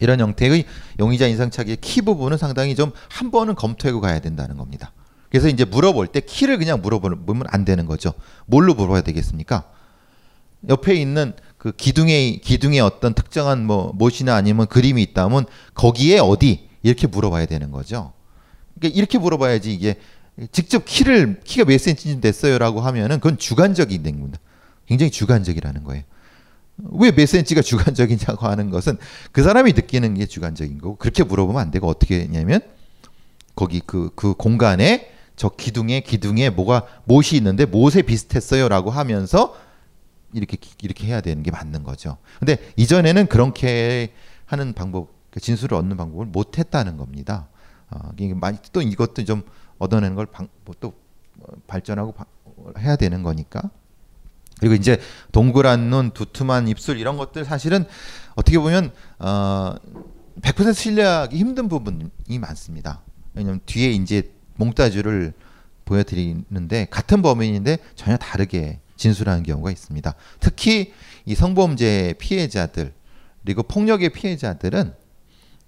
이런 형태의 용의자 인상착의의 키 부분은 상당히 좀 한 번은 검토하고 가야 된다는 겁니다. 그래서 이제 물어볼 때 키를 그냥 물어보면 안 되는 거죠. 뭘로 물어봐야 되겠습니까? 옆에 있는 그 기둥에 기둥에 어떤 특정한 뭐 못이나 아니면 그림이 있다면 거기에 어디 이렇게 물어봐야 되는 거죠. 그러니까 이렇게 물어봐야지 이게 직접 키를 키가 몇 센치쯤 됐어요라고 하면은 그건 주관적인 겁니다. 굉장히 주관적이라는 거예요. 왜몇 센치가 주관적이냐고 하는 것은 그 사람이 느끼는 게 주관적인 거고 그렇게 물어보면 안 되고 어떻게 했냐면 거기 그 그 공간에 저 기둥에 기둥에 뭐가 못이 있는데 못에 비슷했어요라고 하면서 이렇게 이렇게 해야 되는 게 맞는 거죠. 근데 이전에는 그렇게 하는 방법, 그 진술을 얻는 방법을 못 했다는 겁니다. 어, 많이 또 이것도 좀 얻어내는 걸또 발전하고 바- 해야 되는 거니까. 그리고 이제 동그란 눈, 두툼한 입술 이런 것들 사실은 어떻게 보면 어, 100% 신뢰하기 힘든 부분이 많습니다. 왜냐하면 뒤에 이제 몽따주를 보여드리는데 같은 범인인데 전혀 다르게 진술하는 경우가 있습니다. 특히 이 성범죄 피해자들 그리고 폭력의 피해자들은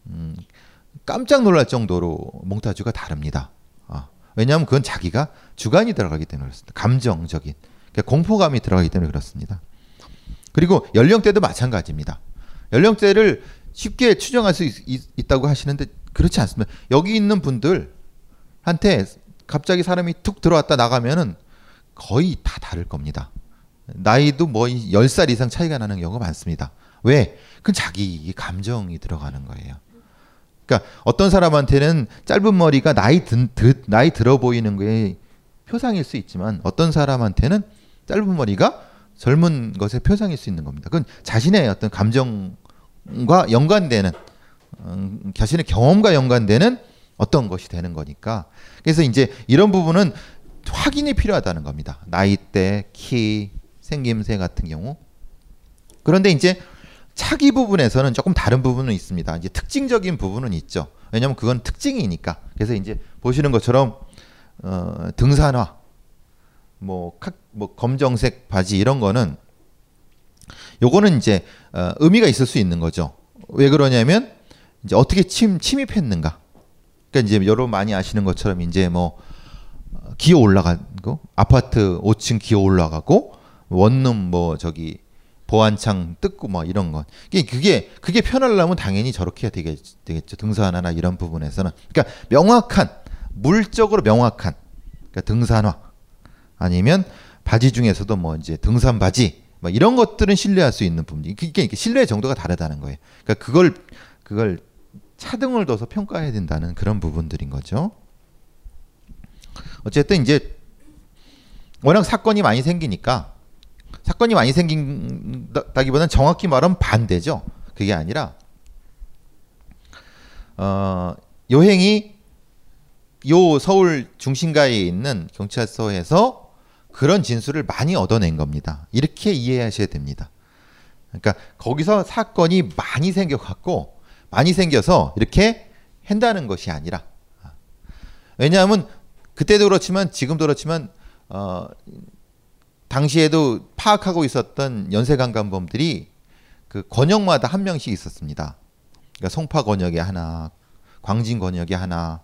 음, 깜짝 놀랄 정도로 몽타주가 다릅니다. 아, 왜냐하면 그건 자기가 주관이 들어가기 때문에 그렇습니다. 감정적인 그러니까 공포감이 들어가기 때문에 그렇습니다. 그리고 연령대도 마찬가지입니다. 연령대를 쉽게 추정할 수 있, 다고 하시는데 그렇지 않습니다. 여기 있는 분들한테 갑자기 사람이 툭 들어왔다 나가면은 거의 다 다를 겁니다. 나이도 뭐 10살 이상 차이가 나는 경우가 많습니다. 왜? 그건 자기 감정이 들어가는 거예요. 그러니까 어떤 사람한테는 짧은 머리가 나이 든, 드, 나이 들어 보이는 게 표상일 수 있지만 어떤 사람한테는 짧은 머리가 젊은 것의 표상일 수 있는 겁니다. 그건 자신의 어떤 감정과 연관되는 음, 자신의 경험과 연관되는 어떤 것이 되는 거니까. 그래서 이제 이런 부분은 확인이 필요하다는 겁니다. 나이대, 키, 생김새 같은 경우. 그런데 이제 차기 부분에서는 조금 다른 부분은 있습니다. 이제 특징적인 부분은 있죠. 왜냐하면 그건 특징이니까. 그래서 이제 보시는 것처럼 어, 등산화, 뭐, 카, 뭐 검정색 바지 이런 거는 요거는 이제 어, 의미가 있을 수 있는 거죠. 왜 그러냐면 이제 어떻게 침 침입했는가. 그러니까 이제 여러분 많이 아시는 것처럼 이제 뭐 어, 기어 올라가고 아파트 5층 기어 올라가고 원룸 뭐 저기 보안창 뜯고 뭐 이런 거. 그게 그게 편하려면 당연히 저렇게 해야 되겠, 되겠 죠. 등산화나 이런 부분에서는. 그러니까 명확한 물적으로 명확한 그러니까 등산화 아니면 바지 중에서도 뭐 이제 등산 바지 뭐 이런 것들은 신뢰할 수 있는 부분이 그게 신뢰 정도가 다르다는 거예요. 그러니까 그걸 그걸 차등을 둬서 평가해야 된다는 그런 부분들인 거죠. 어쨌든 이제 워낙 사건이 많이 생기니까 사건이 많이 생긴다기보다는 정확히 말하면 반대죠. 그게 아니라 어, 요행이 요 서울 중심가에 있는 경찰서에서 그런 진술을 많이 얻어낸 겁니다. 이렇게 이해하셔야 됩니다. 그러니까 거기서 사건이 많이 생겨갖고 많이 생겨서 이렇게 한다는 것이 아니라 왜냐하면 그때도 그렇지만 지금도 그렇지만 어, 당시에도 파악하고 있었던 연쇄강간범들이 그 권역마다 한 명씩 있었습니다. 그러니까 송파 권역에 하나, 광진 권역에 하나,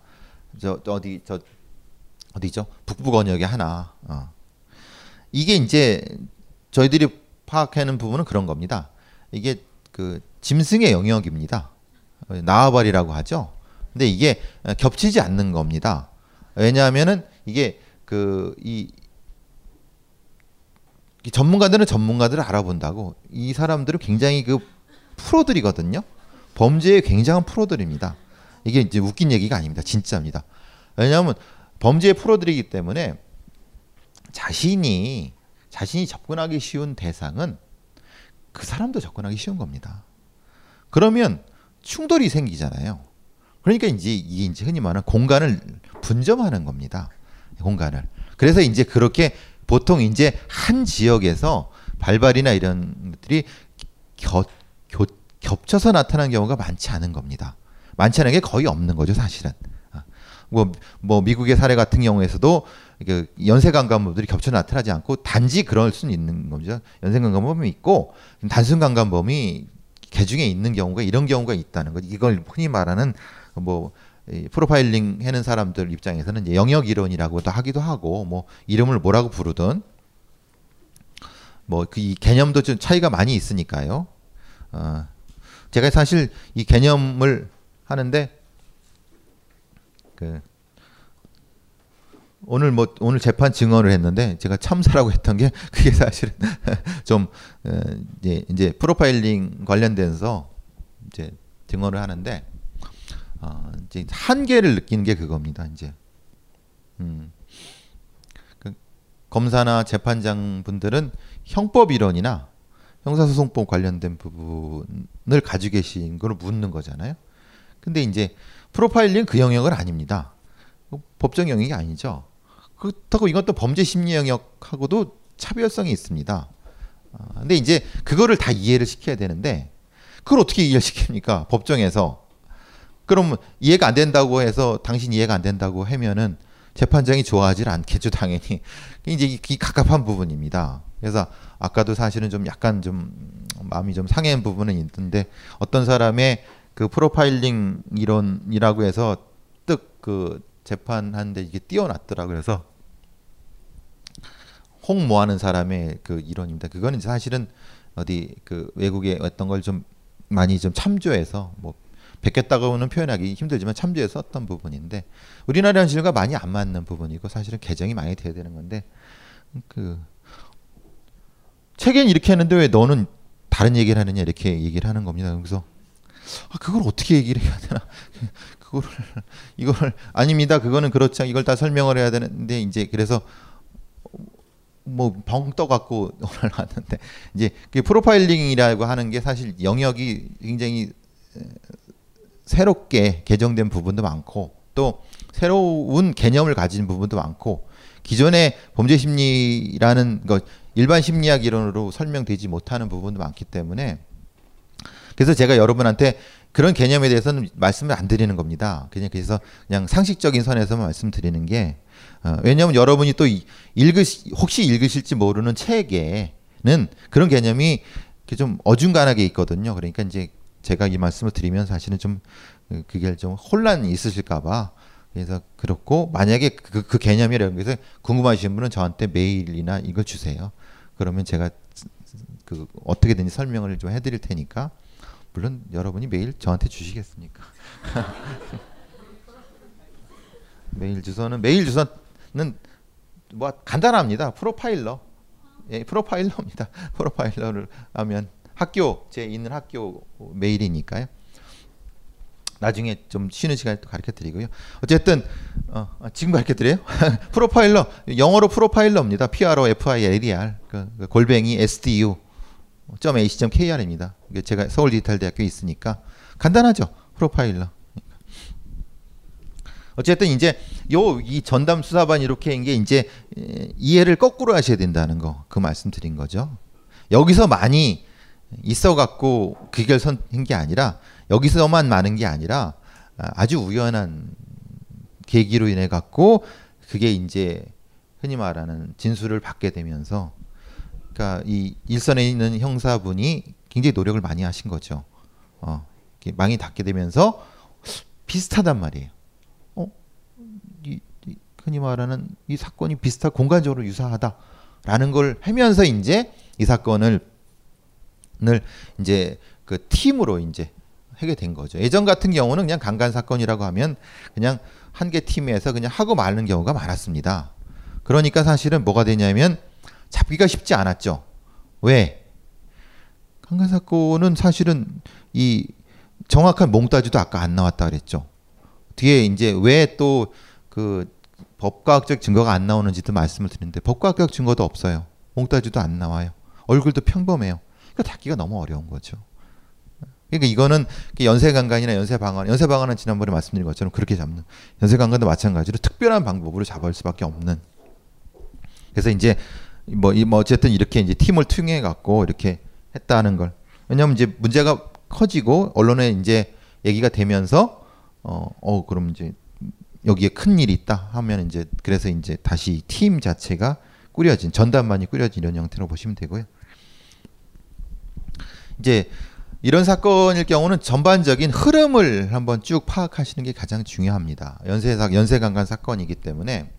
저, 저 어디 저 어디죠? 북부 권역에 하나. 어. 이게 이제 저희들이 파악하는 부분은 그런 겁니다. 이게 그 짐승의 영역입니다. 어, 나와버리라고 하죠. 근데 이게 겹치지 않는 겁니다. 왜냐하면은 이게 그이 전문가들은 전문가들을 알아본다고 이 사람들은 굉장히 그 프로들이거든요. 범죄에 굉장한 프로들입니다. 이게 이제 웃긴 얘기가 아닙니다. 진짜입니다. 왜냐하면 범죄의 프로들이기 때문에 자신이 자신이 접근하기 쉬운 대상은 그 사람도 접근하기 쉬운 겁니다. 그러면 충돌이 생기잖아요. 그러니까 이제 이게 이제 흔히 말하는 공간을 분점하는 겁니다. 공간을. 그래서 이제 그렇게 보통 이제 한 지역에서 발발이나 이런 것들이 겹, 겹, 겹쳐서 나타나는 경우가 많지 않은 겁니다. 많지 않은 게 거의 없는 거죠, 사실은. 뭐, 뭐 미국의 사례 같은 경우에서도 그 연쇄강간범들이 겹쳐 나타나지 않고 단지 그럴 수는 있는 거죠. 연쇄강간범이 있고 단순 강간범이 개중에 있는 경우가 이런 경우가 있다는 것. 이걸 흔히 말하는 뭐 프로파일링 하는 사람들 입장에서는 이제 영역 이론이라고도 하기도 하고 뭐 이름을 뭐라고 부르든 뭐그이 개념도 좀 차이가 많이 있으니까요. 어, 제가 사실 이 개념을 하는데 그 오늘 뭐 오늘 재판 증언을 했는데 제가 참사라고 했던 게 그게 사실은 좀 어, 이제 이제 프로파일링 관련돼서 이제 증언을 하는데 어, 이제 한계를 느끼는 게 그겁니다. 이제 음, 그 검사나 재판장 분들은 형법 이론이나 형사소송법 관련된 부분을 가지고 계신 걸 묻는 거잖아요. 근데 이제 프로파일링 그 영역은 아닙니다. 법정 영역이 아니죠. 그렇다고 이것도 범죄 심리 영역하고도 차별성이 있습니다. 어, 근데 이제 그거를 다 이해를 시켜야 되는데 그걸 어떻게 이해를 시킵니까? 법정에서 그럼 이해가 안 된다고 해서 당신 이해가 안 된다고 하면은 재판장이 좋아하지 않겠죠 당연히 이제 이 갑갑한 부분입니다. 그래서 아까도 사실은 좀 약간 좀 마음이 좀 상해한 부분은 있는데 어떤 사람의 그 프로파일링 이론이라고 해서 뜻 그 재판하는데 이게 띄어놨더라 그래서 홍 모하는 사람의 그 이론입니다. 그거는 사실은 어디 그 외국에 어떤 걸 좀 많이 좀 참조해서 뭐 베꼈다고는 표현하기 힘들지만 참조해서 썼던 부분인데 우리나라 현실과 많이 안 맞는 부분이고 사실은 개정이 많이 돼야 되는 건데 그 책엔 이렇게 했는데 왜 너는 다른 얘기를 하느냐 이렇게 얘기를 하는 겁니다. 그래서 아, 그걸 어떻게 얘기를 해야 되나? 그거를 이걸 아닙니다. 그거는 그렇지 이걸 다 설명을 해야 되는데 이제 그래서 뭐벙 떠갖고 오늘 왔는데 이제 그 프로파일링이라고 하는 게 사실 영역이 굉장히 새롭게 개정된 부분도 많고 또 새로운 개념을 가진 부분도 많고 기존의 범죄 심리라는 것 일반 심리학 이론으로 설명되지 못하는 부분도 많기 때문에 그래서 제가 여러분한테 그런 개념에 대해서는 말씀을 안 드리는 겁니다. 그냥 그래서 그냥 상식적인 선에서만 말씀드리는 게 어, 왜냐하면 여러분이 또 읽으시 혹시 읽으실지 모르는 책에는 그런 개념이 좀 어중간하게 있거든요. 그러니까 이제 제가 이 말씀을 드리면 사실은 좀 어, 그게 좀 혼란이 있으실까봐 그래서 그렇고 만약에 그, 그 개념이라는 것을 궁금하신 분은 저한테 메일이나 이걸 주세요. 그러면 제가 그 어떻게든지 설명을 좀 해드릴 테니까 물론 여러분이 메일 저한테 주시겠습니까? 메일 주소는 메일 주소는 뭐 간단합니다. 프로파일러. 예, 프로파일러입니다. 프로파일러를 하면 학교 제 있는 학교 메일이니까요. 나중에 좀 쉬는 시간에 또 가르쳐 드리고요. 어쨌든 어, 지금 가르쳐 드려요. 프로파일러 영어로 프로파일러입니다. P R O F I L E R 그, 그 골뱅이 S D U .ac.kr입니다. 제가 서울 디지털 대학교에 있으니까 간단하죠. 프로파일러. 어쨌든 이제 요 이 전담 수사반 이렇게 한게 이제 에, 이해를 거꾸로 하셔야 된다는 거 그 말씀드린 거죠. 여기서 많이 있어 갖고 그 결선한 게 아니라 여기서만 많은 게 아니라 아, 아주 우연한 계기로 인해 갖고 그게 이제 흔히 말하는 진술을 받게 되면서 그러니까 이 일선에 있는 형사분이 굉장히 노력을 많이 하신 거죠. 어, 망이 닿게 되면서 비슷하단 말이에요. 흔히 말하는 이 사건이 비슷하 공간적으로 유사하다라는 걸 하면서 이제 이 사건을 을 이제 그 팀으로 이제 하게 된 거죠. 예전 같은 경우는 그냥 강간 사건이라고 하면 그냥 한 개 팀에서 그냥 하고 마는 경우가 많았습니다. 그러니까 사실은 뭐가 되냐면 잡기가 쉽지 않았죠. 왜? 강간 사건은 사실은 이 정확한 몽따주도 아까 안 나왔다 그랬죠. 뒤에 이제 왜 또 그 법과학적 증거가 안 나오는지도 말씀을 드리는데 법과학적 증거도 없어요. 몽따주도 안 나와요. 얼굴도 평범해요. 그러니까 잡기가 너무 어려운 거죠. 그러니까 이거는 연쇄강간이나 연쇄방한, 연쇄방한은 지난번에 말씀드린 것처럼 그렇게 잡는 연쇄강간도 마찬가지로 특별한 방법으로 잡을 수밖에 없는. 그래서 이제 뭐, 이- 뭐 어쨌든 이렇게 이제 팀을 통해 갖고 이렇게 했다는 걸. 왜냐하면 이제 문제가 커지고 언론에 이제 얘기가 되면서 어, 어 그럼 이제 여기에 큰 일이 있다 하면 이제 그래서 이제 다시 팀 자체가 꾸려진 전담만이 꾸려진 이런 형태로 보시면 되고요. 이제 이런 사건일 경우는 전반적인 흐름을 한번 쭉 파악하시는 게 가장 중요합니다. 연쇄 사 연쇄 강간 사건이기 때문에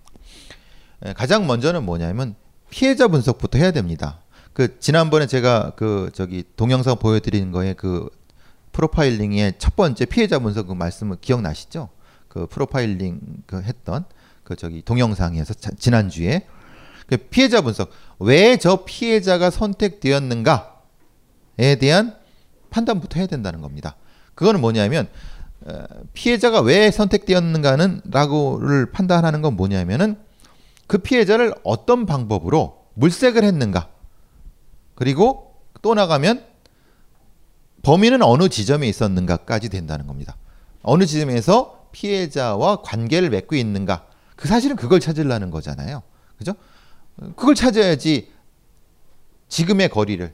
에, 가장 먼저는 뭐냐면 피해자 분석부터 해야 됩니다. 그 지난번에 제가 그 저기 동영상 보여드리는 거에 그 프로파일링의 첫 번째 피해자 분석 그 말씀을 기억나시죠? 그 프로파일링 그 했던 그 저기 동영상에서 자- 지난 주에 그 피해자 분석 왜 저 피해자가 선택되었는가에 대한 판단부터 해야 된다는 겁니다. 그거는 뭐냐면 어, 피해자가 왜 선택되었는가는 라고를 판단하는 건 뭐냐면은 그 피해자를 어떤 방법으로 물색을 했는가 그리고 또 나가면 범인은 어느 지점에 있었는가까지 된다는 겁니다. 어느 지점에서 피해자와 관계를 맺고 있는가 그 사실은 그걸 찾으려는 거잖아요. 그죠? 그걸 찾아야지 지금의 거리를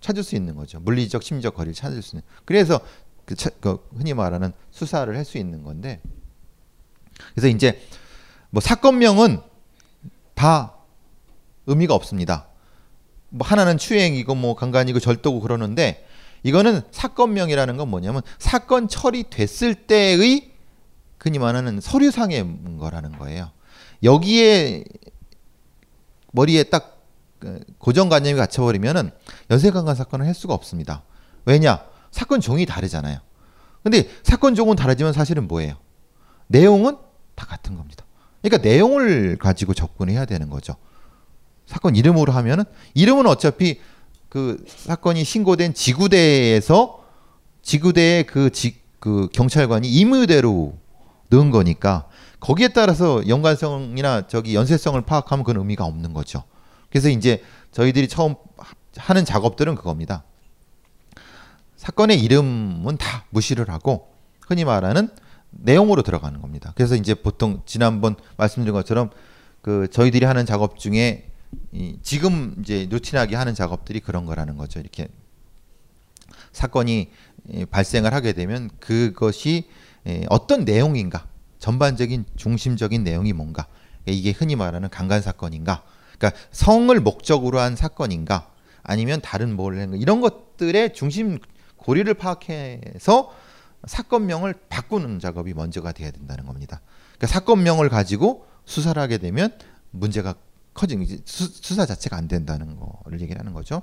찾을 수 있는 거죠. 물리적, 심리적 거리를 찾을 수 있는. 그래서 그, 차- 그 흔히 말하는 수사를 할 수 있는 건데. 그래서 이제 뭐 사건명은 다 의미가 없습니다. 뭐 하나는 추행이고 뭐 강간이고 절도고 그러는데 이거는 사건명이라는 건 뭐냐면 사건 처리됐을 때의 흔히 말하는 서류상의 거라는 거예요. 여기에 머리에 딱 그, 고정관념이 갇혀버리면은 연쇄강간 사건을 할 수가 없습니다. 왜냐? 사건 종이 다르잖아요. 근데 사건 종은 다르지만 사실은 뭐예요? 내용은 다 같은 겁니다. 그러니까 내용을 가지고 접근해야 되는 거죠. 사건 이름으로 하면은 이름은 어차피 그 사건이 신고된 지구대에서 지구대의 그, 지, 그 경찰관이 임의대로 넣은 거니까 거기에 따라서 연관성이나 저기 연쇄성을 파악하면 그건 의미가 없는 거죠. 그래서 이제 저희들이 처음 하- 하는 작업들은 그겁니다. 사건의 이름은 다 무시를 하고 흔히 말하는 내용으로 들어가는 겁니다. 그래서 이제 보통 지난번 말씀드린 것처럼 그 저희들이 하는 작업 중에 이 지금 이제 루틴하게 하는 작업들이 그런 거라는 거죠. 이렇게 사건이 예, 발생을 하게 되면 그것이 예, 어떤 내용인가, 전반적인 중심적인 내용이 뭔가, 이게 흔히 말하는 강간 사건인가, 그러니까 성을 목적으로 한 사건인가, 아니면 다른 뭘 이런 것들의 중심 고리를 파악해서 사건명을 바꾸는 작업이 먼저가 돼야 된다는 겁니다. 그러니까 사건명을 가지고 수사를 하게 되면 문제가 커지는 수사 자체가 안 된다는 거를 얘기를 하는 거죠.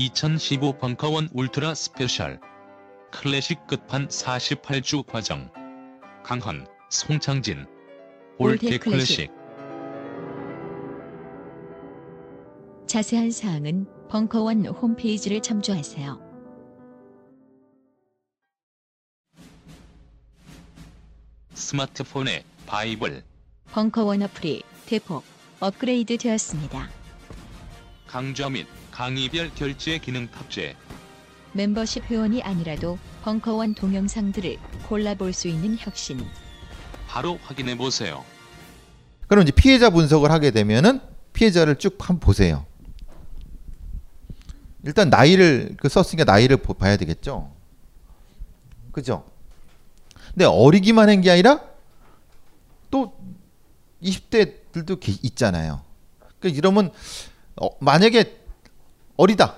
2015 벙커원 ultra special 클래식 끝판 48주 과정 강헌, 송창진 old 클래식. 자세한 사항은 벙커원 홈페이지를 참조하세요. 스마트폰에 바이블 벙커원 어플이 대폭 업그레이드 되었습니다. 강좌 및 강의별 결제 기능 탑재 멤버십 회원이 아니라도 벙커원 동영상들을 골라볼 수 있는 혁신. 바로 확인해 보세요. 그럼 이제 피해자 분석을 하게 되면은 피해자를 쭉 한번 보세요. 일단 나이를 그 썼으니까 나이를 보- 봐야 되겠죠. 그죠? 근데 어리기만 한 게 아니라 또 20대들도 있잖아요. 그러니까 이러면 어, 만약에 어리다,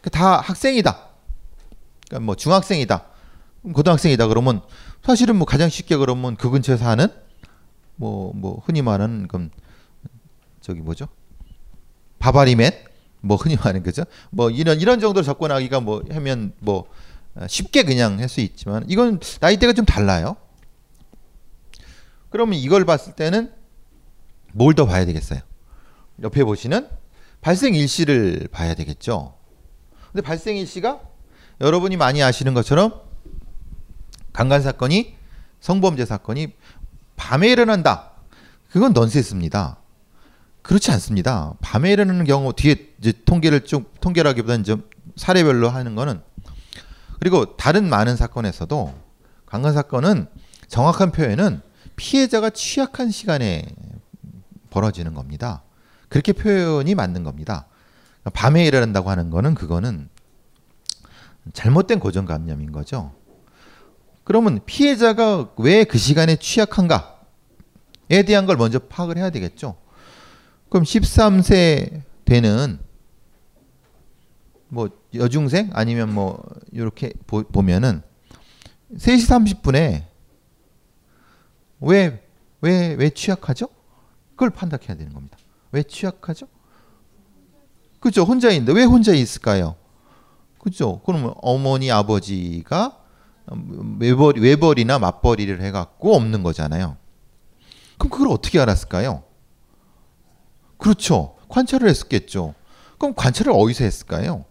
그다 학생이다, 그러니까 뭐 중학생이다, 고등학생이다 그러면 사실은 뭐 가장 쉽게 그러면 그 근처에 사는 뭐뭐 흔히 말하는 그럼 저기 뭐죠? 바바리맨 뭐 흔히 말하는 거죠. 뭐 이런 이런 정도로 접근하기가 뭐 하면 뭐 어, 쉽게 그냥 할 수 있지만 이건 나이대가 좀 달라요. 그러면 이걸 봤을 때는 뭘 더 봐야 되겠어요? 옆에 보시는 발생 일시를 봐야 되겠죠. 근데 발생 일시가 여러분이 많이 아시는 것처럼 강간 사건이 성범죄 사건이 밤에 일어난다. 그건 넌센스입니다. 그렇지 않습니다. 밤에 일어나는 경우 뒤에 이제 통계를 좀 통계라기보다는 좀 사례별로 하는 거는 그리고 다른 많은 사건에서도 강간 사건은 정확한 표현은 피해자가 취약한 시간에 벌어지는 겁니다. 그렇게 표현이 맞는 겁니다. 밤에 일어난다고 하는 거는 그거는 잘못된 고정관념인 거죠. 그러면 피해자가 왜 그 시간에 취약한가에 대한 걸 먼저 파악을 해야 되겠죠. 그럼 13세 되는 뭐 여중생 아니면 뭐 이렇게 보, 보면은 3시 30분에 왜 왜 왜 취약하죠? 그걸 판단해야 되는 겁니다. 왜 취약하죠? 그죠? 혼자 있는데 왜 혼자 있을까요? 그죠? 그러면 어머니 아버지가 외벌, 외벌이나 맞벌이를 해갖고 없는 거잖아요. 그럼 그걸 어떻게 알았을까요? 그렇죠. 관찰을 했었겠죠. 그럼 관찰을 어디서 했을까요?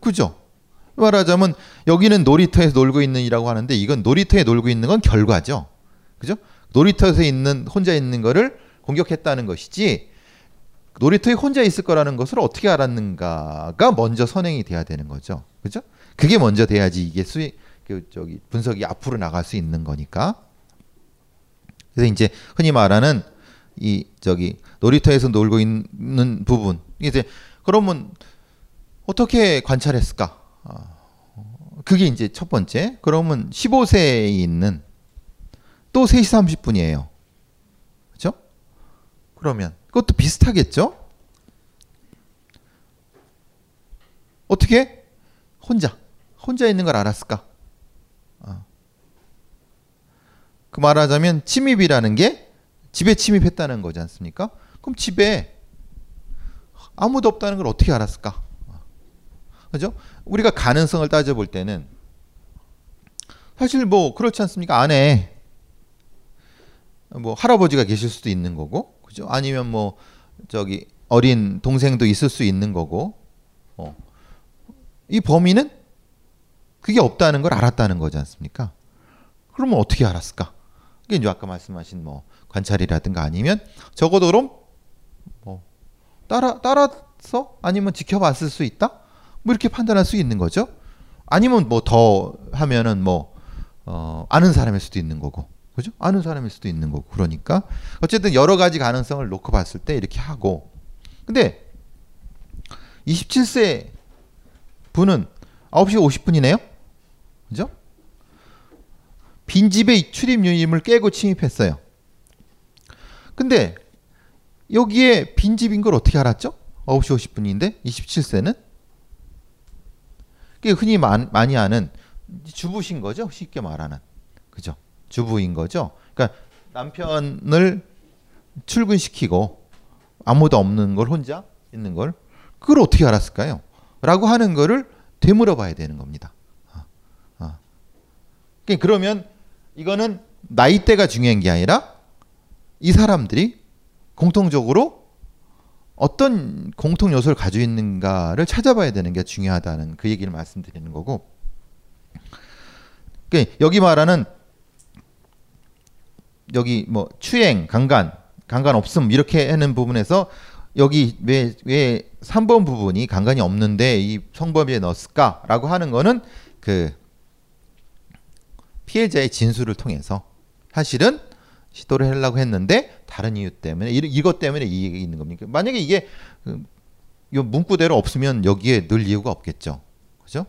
그죠? 말하자면 여기는 놀이터에서 놀고 있는이라고 하는데 이건 놀이터에 놀고 있는 건 결과죠. 그죠? 놀이터에서 있는 혼자 있는 거를 공격했다는 것이지 놀이터에 혼자 있을 거라는 것을 어떻게 알았는가가 먼저 선행이 돼야 되는 거죠. 그죠? 그게 먼저 돼야지 이게 수익 그 저기 분석이 앞으로 나갈 수 있는 거니까. 그래서 이제 흔히 말하는 이 저기 놀이터에서 놀고 있는 부분 이제 그러면 어떻게 관찰했을까? 아, 그게 이제 첫 번째. 그러면 15세에 있는 또 3시 30분이에요. 그러면 그것도 비슷하겠죠? 어떻게 혼자 혼자 있는 걸 알았을까? 아. 그 말하자면 침입이라는 게 집에 침입했다는 거지 않습니까? 그럼 집에 아무도 없다는 걸 어떻게 알았을까? 그죠? 우리가 가능성을 따져볼 때는 사실 뭐 그렇지 않습니까? 안에 뭐 할아버지가 계실 수도 있는 거고, 그죠? 아니면 뭐 저기 어린 동생도 있을 수 있는 거고, 어. 이 범인은 그게 없다는 걸 알았다는 거지 않습니까? 그러면 어떻게 알았을까? 이게 이제 아까 말씀하신 뭐 관찰이라든가 아니면 적어도 그럼 뭐 따라 따라서 아니면 지켜봤을 수 있다? 뭐 이렇게 판단할 수 있는 거죠. 아니면 뭐 더 하면은 뭐 어, 아는 사람일 수도 있는 거고, 그죠? 아는 사람일 수도 있는 거고, 그러니까 어쨌든 여러 가지 가능성을 놓고 봤을 때 이렇게 하고, 근데 27세 분은 9시 50분이네요, 그죠? 빈집의 출입 유임을 깨고 침입했어요. 근데 여기에 빈집인 걸 어떻게 알았죠? 9시 50분인데 27세는 그게 흔히 많, 많이 아는 주부신 거죠. 쉽게 말하는. 그죠? 주부인 거죠. 그러니까 남편을 출근시키고 아무도 없는 걸 혼자 있는 걸 그걸 어떻게 알았을까요? 라고 하는 거를 되물어봐야 되는 겁니다. 어, 어. 그러니까 그러면 이거는 나이대가 중요한 게 아니라 이 사람들이 공통적으로 어떤 공통 요소를 가지고 있는가를 찾아봐야 되는 게 중요하다는 그 얘기를 말씀드리는 거고. 그러니까 여기 말하는 여기 뭐 추행, 강간, 강간 없음 이렇게 하는 부분에서 여기 왜 왜 3번 부분이 강간이 없는데 이 성범죄에 넣었을까라고 하는 거는 그 피해자의 진술을 통해서 사실은 시도를 하려고 했는데 다른 이유 때문에 이- 이것 때문에 이 얘기 있는 겁니까? 만약에 이게 그, 요 문구대로 없으면 여기에 넣을 이유가 없겠죠. 그죠?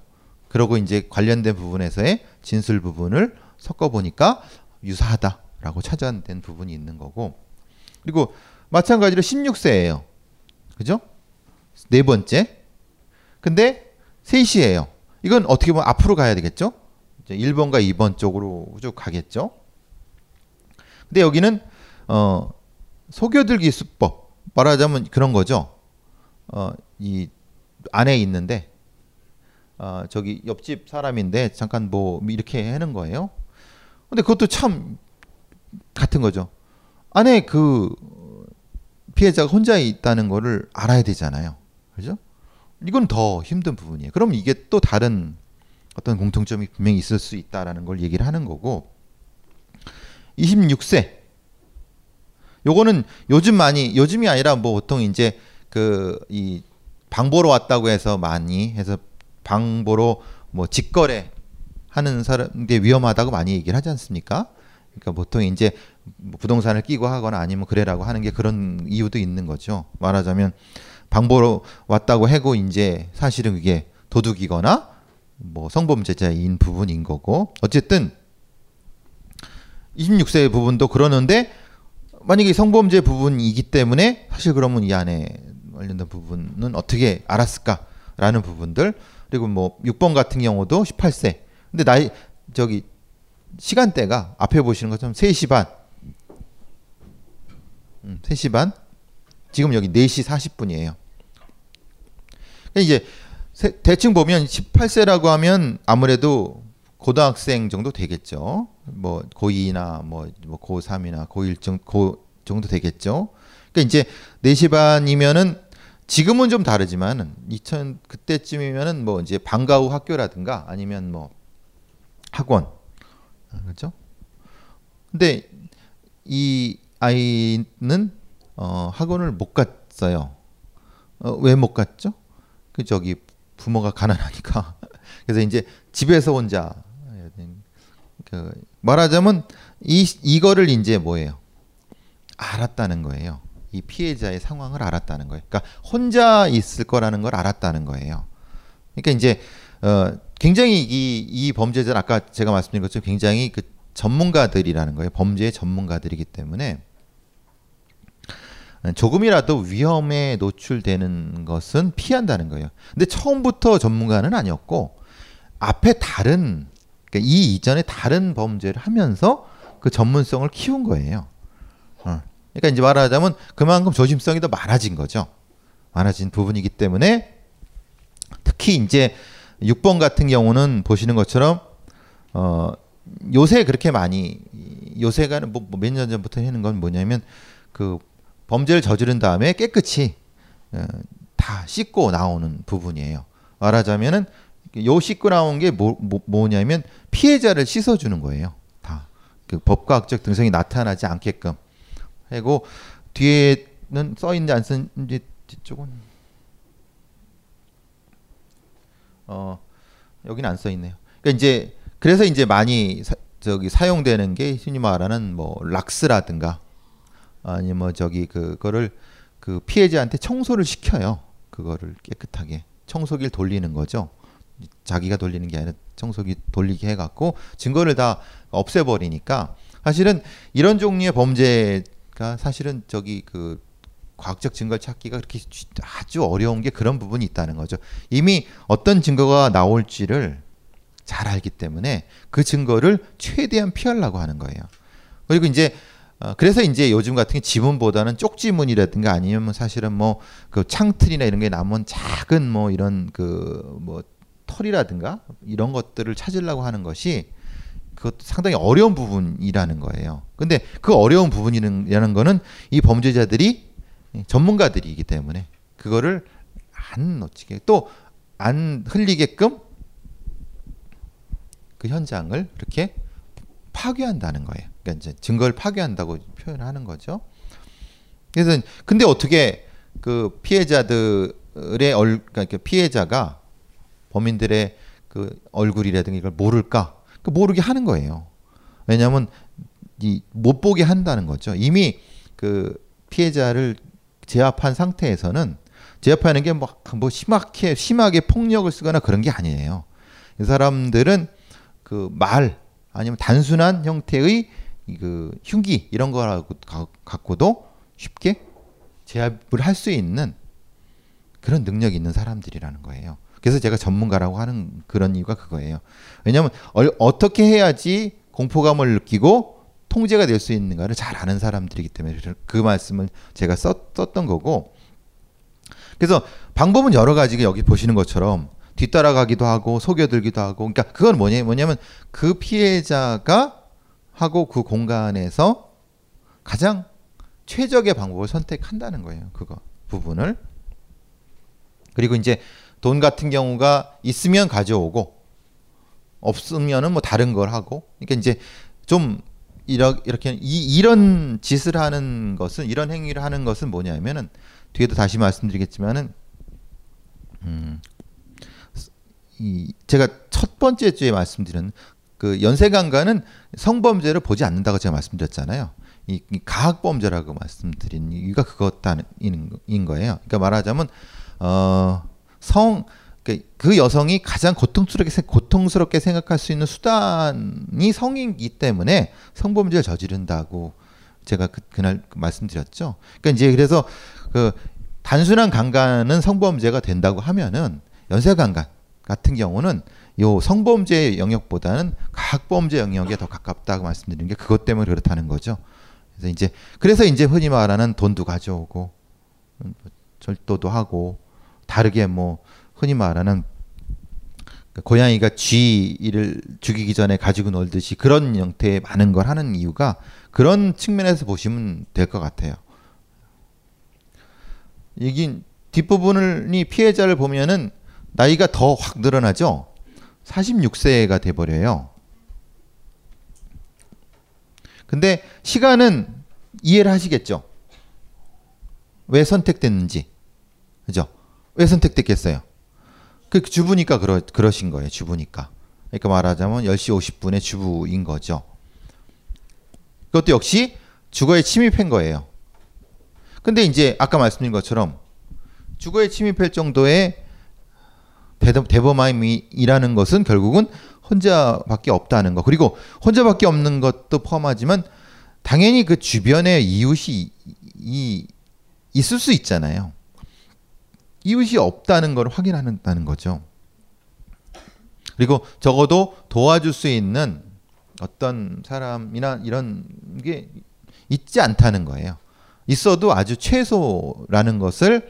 그러고 이제 관련된 부분에서의 진술 부분을 섞어 보니까 유사하다 라고 찾아낸 부분이 있는 거고. 그리고 마찬가지로 16세예요. 그죠? 네 번째. 근데 3시예요. 이건 어떻게 보면 앞으로 가야 되겠죠? 이제 1번과 2번 쪽으로 쭉 가겠죠? 근데 여기는 어 속여들기 수법 말하자면 그런 거죠. 어 이 안에 있는데 어 저기 옆집 사람인데 잠깐 뭐 이렇게 하는 거예요. 근데 그것도 참 같은 거죠. 안에 그 피해자가 혼자 있다는 거를 알아야 되잖아요. 그죠? 이건 더 힘든 부분이에요. 그럼 이게 또 다른 어떤 공통점이 분명히 있을 수 있다라는 걸 얘기를 하는 거고 26세 요거는 요즘 많이 요즘이 아니라 뭐 보통 이제 그 이 방보러 왔다고 해서 많이 해서 방보러 뭐 직거래 하는 사람들 위험하다고 많이 얘기를 하지 않습니까? 그러니까 보통 이제 뭐 부동산을 끼고 하거나 아니면 그래라고 하는 게 그런 이유도 있는 거죠. 말하자면 방보러 왔다고 해고 이제 사실은 그게 도둑이거나 뭐 성범죄자인 부분인 거고 어쨌든 26세 부분도 그러는데 만약에 성범죄 부분이기 때문에 사실 그러면 이 안에 관련된 부분은 어떻게 알았을까라는 부분들 그리고 뭐 6번 같은 경우도 18세 근데 나이 저기 시간대가 앞에 보시는 것처럼 3시 반 음, 3시 반 지금 여기 4시 40분이에요 이제 세- 대충 보면 18세라고 하면 아무래도 고등학생 정도 되겠죠. 뭐 고2나 뭐, 뭐 고3이나 고1 정, 고 정도 되겠죠. 그러니까 이제 4시 반이면은 지금은 좀 다르지만 2000 그때쯤이면은 뭐 이제 방과 후 학교라든가 아니면 뭐 학원 그렇죠? 근데 이 아이는 어 학원을 못 갔어요. 어, 왜 못 갔죠? 그 저기 부모가 가난하니까 그래서 이제 집에서 혼자 그 말하자면 이 이거를 이제 뭐예요 알았다는 거예요 이 피해자의 상황을 알았다는 거예요 그러니까 혼자 있을 거라는 걸 알았다는 거예요 그러니까 이제 어 굉장히 이, 이 범죄자는 아까 제가 말씀드린 것처럼 굉장히 그 전문가들이라는 거예요 범죄의 전문가들이기 때문에 조금이라도 위험에 노출되는 것은 피한다는 거예요. 근데 처음부터 전문가는 아니었고 앞에 다른 그러니까 이 이전에 다른 범죄를 하면서 그 전문성을 키운 거예요. 어. 그러니까 이제 말하자면 그만큼 조심성이 더 많아진 거죠. 많아진 부분이기 때문에 특히 이제 6번 같은 경우는 보시는 것처럼 어 요새 그렇게 많이 요새가 뭐몇 년 전부터 하는 건 뭐냐면 그 범죄를 저지른 다음에 깨끗이 어, 다 씻고 나오는 부분이에요. 말하자면은 요 씻고 나온 게 뭐, 뭐, 뭐 냐면 피해자를 씻어주는 거예요. 다. 그 법과 학적 등성이 나타나지 않게끔. 하고 뒤에는 써 있는지 안 써있는지 뒤쪽은 어 여기는 안 써 있네요. 그러니까 이제 그래서 이제 많이 사, 저기 사용되는 게 흔히 말하는 뭐 락스라든가 아니면 뭐 저기 그거를 그 피해자한테 청소를 시켜요. 그거를 깨끗하게 청소기를 돌리는 거죠. 자기가 돌리는 게 아니라 청소기 돌리게 해갖고 증거를 다 없애버리니까 사실은 이런 종류의 범죄가 사실은 저기 그 과학적 증거를 찾기가 그렇게 아주 어려운 게 그런 부분이 있다는 거죠. 이미 어떤 증거가 나올지를 잘 알기 때문에 그 증거를 최대한 피하려고 하는 거예요. 그리고 이제 어, 그래서 이제 요즘 같은 게 지문보다는 쪽지문이라든가 아니면 사실은 뭐 그 창틀이나 이런 게 남은 작은 뭐 이런 그 뭐 털이라든가 이런 것들을 찾으려고 하는 것이 그것도 상당히 어려운 부분이라는 거예요. 근데 그 어려운 부분이라는 거는 이 범죄자들이 전문가들이기 때문에 그거를 안 놓치게 또 안 흘리게끔 그 현장을 이렇게 파괴한다는 거예요. 그러니까 이제 증거를 파괴한다고 표현하는 거죠. 그래서 근데 어떻게 그 피해자들의 얼 그러니까 피해자가 범인들의 그 얼굴이라든가 이걸 모를까? 그 모르게 하는 거예요. 왜냐하면 이 못 보게 한다는 거죠. 이미 그 피해자를 제압한 상태에서는 제압하는 게뭐 뭐 심하게 심하게 폭력을 쓰거나 그런 게 아니에요. 이 사람들은 그 말 아니면 단순한 형태의 이그 흉기 이런 거라고 가- 갖고도 쉽게 제압을 할 수 있는 그런 능력이 있는 사람들이라는 거예요. 그래서 제가 전문가라고 하는 그런 이유가 그거예요. 왜냐하면 얼- 어떻게 해야지 공포감을 느끼고 통제가 될 수 있는가를 잘 아는 사람들이기 때문에 그 말씀을 제가 썼, 썼던 거고 그래서 방법은 여러 가지가 여기 보시는 것처럼 뒤따라가기도 하고 속여들기도 하고 그러니까 그건 뭐냐 뭐냐면 그 피해자가 하고 그 공간에서 가장 최적의 방법을 선택한다는 거예요. 그거 부분을 그리고 이제 돈 같은 경우가 있으면 가져오고 없으면은 뭐 다른 걸 하고 그러니까 이제 좀 이러, 이렇게 이, 이런 짓을 하는 것은 이런 행위를 하는 것은 뭐냐면은 뒤에도 다시 말씀드리겠지만은 음, 이 제가 첫 번째 주에 말씀드린 그 연쇄강간은 성범죄를 보지 않는다고 제가 말씀드렸잖아요. 이, 이 가학범죄라고 말씀드린 이유가 그것다는 인 거예요. 그러니까 말하자면 어 성 그, 그 여성이 가장 고통스럽게 생- 고통스럽게 생각할 수 있는 수단이 성이기 때문에 성범죄를 저지른다고 제가 그, 그날 말씀드렸죠. 그러니까 이제 그래서 그 단순한 강간은 성범죄가 된다고 하면은 연쇄 강간 같은 경우는 요 성범죄 영역보다는 가학범죄 영역에 더 가깝다고 말씀드리는 게 그것 때문에 그렇다는 거죠. 그래서 이제 그래서 이제 흔히 말하는 돈도 가져오고 음, 절도도 하고 다르게 뭐 흔히 말하는 그 고양이가 쥐를 죽이기 전에 가지고 놀듯이 그런 형태의 많은 걸 하는 이유가 그런 측면에서 보시면 될 것 같아요. 이긴 뒷부분이 피해자를 보면은 나이가 더 확 늘어나죠. 46세가 돼 버려요. 근데 시간은 이해를 하시겠죠. 왜 선택됐는지. 그죠? 왜 선택됐겠어요? 그 주부니까 그러, 그러신 거예요. 주부니까. 그러니까 말하자면 10시 50분에 주부인 거죠. 그것도 역시 주거에 침입한 거예요. 근데 이제 아까 말씀드린 것처럼 주거에 침입할 정도의 대범- 대범함이라는 것은 결국은 혼자밖에 없다는 거. 그리고 혼자밖에 없는 것도 포함하지만 당연히 그 주변에 이웃이 이, 있을 수 있잖아요. 이웃이 없다는 걸 확인한다는 거죠. 그리고 적어도 도와줄 수 있는 어떤 사람이나 이런 게 있지 않다는 거예요. 있어도 아주 최소라는 것을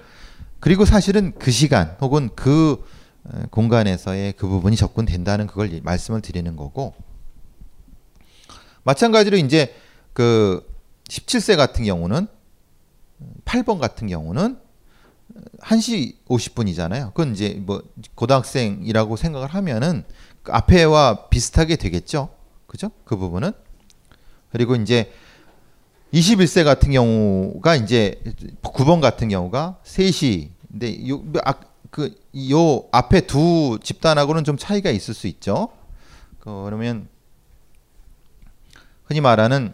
그리고 사실은 그 시간 혹은 그 어, 공간에서의 그 부분이 접근된다는 그걸 말씀을 드리는 거고 마찬가지로 이제 그 17세 같은 경우는 8번 같은 경우는 1시 50분이잖아요. 그건 이제 뭐 고등학생이라고 생각을 하면은 그 앞에와 비슷하게 되겠죠. 그죠? 그 부분은. 그리고 이제 21세 같은 경우가 이제 9번 같은 경우가 3시. 근데 요, 아, 그, 요 앞에 두 집단하고는 좀 차이가 있을 수 있죠. 그러면 흔히 말하는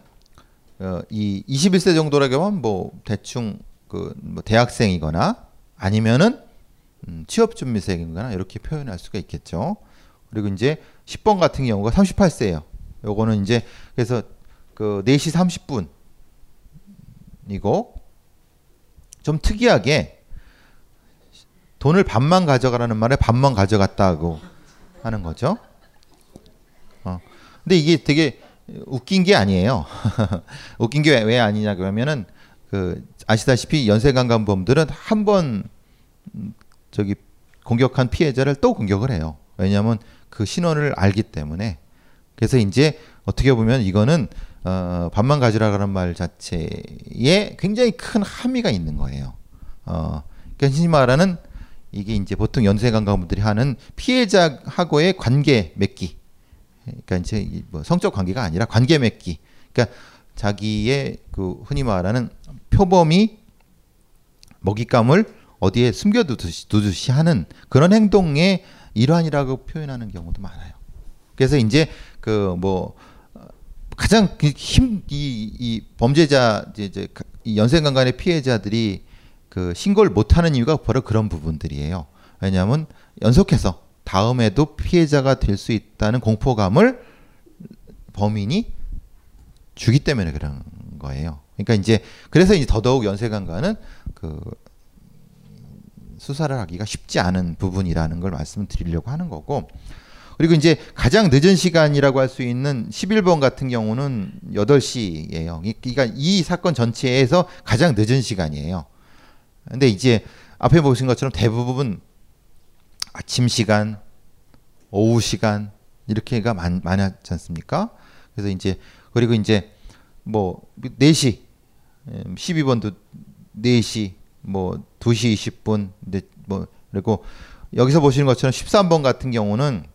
어, 이 21세 정도라고 하면 뭐 대충 그 뭐 대학생이거나 아니면은 음, 취업 준비생이거나 이렇게 표현할 수가 있겠죠. 그리고 이제 10번 같은 경우가 38세예요. 요거는 이제 그래서 그 4시 30분이고 좀 특이하게 돈을 반만 가져가라는 말에 반만 가져갔다고 하는 거죠. 어. 근데 이게 되게 웃긴 게 아니에요. 웃긴 게 왜 아니냐 그러면은 그 아시다시피 연쇄강간범들은 한번 음, 저기 공격한 피해자를 또 공격을 해요. 왜냐하면 그 신원을 알기 때문에. 그래서 이제 어떻게 보면 이거는 어, 밥만 가지라라는 말 자체에 굉장히 큰 함의가 있는 거예요. 어, 그러니까 흔히 말하는 이게 이제 보통 연쇄강간범들이 하는 피해자하고의 관계 맺기. 그러니까 이제 이뭐 성적 관계가 아니라 관계 맺기. 그러니까 자기의 그 흔히 말하는 표범이 먹잇감을 어디에 숨겨두듯이 두듯이 하는 그런 행동의 일환이라고 표현하는 경우도 많아요. 그래서 이제 그 뭐 가장 힘이 이 범죄자 이제, 연쇄강간의 피해자들이 그 신고를 못하는 이유가 바로 그런 부분들이에요. 왜냐하면 연속해서 다음에도 피해자가 될 수 있다는 공포감을 범인이 주기 때문에 그런 거예요. 그러니까 이제 그래서 이제 더더욱 연쇄강간은 그 수사를 하기가 쉽지 않은 부분이라는 걸 말씀드리려고 하는 거고 그리고 이제 가장 늦은 시간이라고 할 수 있는 11번 같은 경우는 8시예요. 그러니까 이 사건 전체에서 가장 늦은 시간이에요. 근데 이제 앞에 보신 것처럼 대부분 아침 시간, 오후 시간 이렇게가 많, 많았지 않습니까? 그래서 이제 그리고 이제 뭐 4시 12번도 4시 뭐 2시 20분 근데 뭐 그리고 여기서 보시는 것처럼 13번 같은 경우는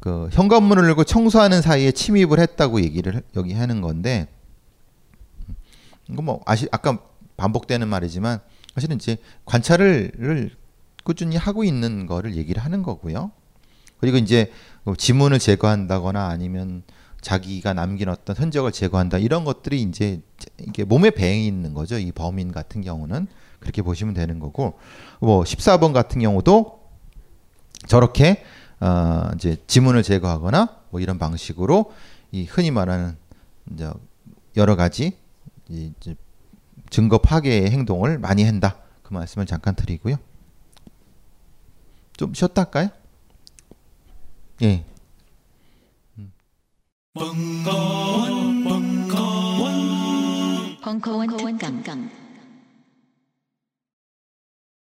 그 현관문을 열고 청소하는 사이에 침입을 했다고 얘기를 해- 여기 하는 건데 이거 뭐 아시 아까 반복되는 말이지만 사실은 이제 관찰을 를 꾸준히 하고 있는 거를 얘기를 하는 거고요. 그리고 이제 뭐 지문을 제거한다거나 아니면 자기가 남긴 어떤 흔적을 제거한다 이런 것들이 이제 이게 몸에 배어 있는 거죠. 이 범인 같은 경우는 그렇게 보시면 되는 거고 뭐 14번 같은 경우도 저렇게 어 이제 지문을 제거하거나 뭐 이런 방식으로 이 흔히 말하는 이제 여러 가지 이 이제 증거 파괴의 행동을 많이 한다. 그 말씀을 잠깐 드리고요. 좀 쉬었다 할까요? 예. 벙커원 특강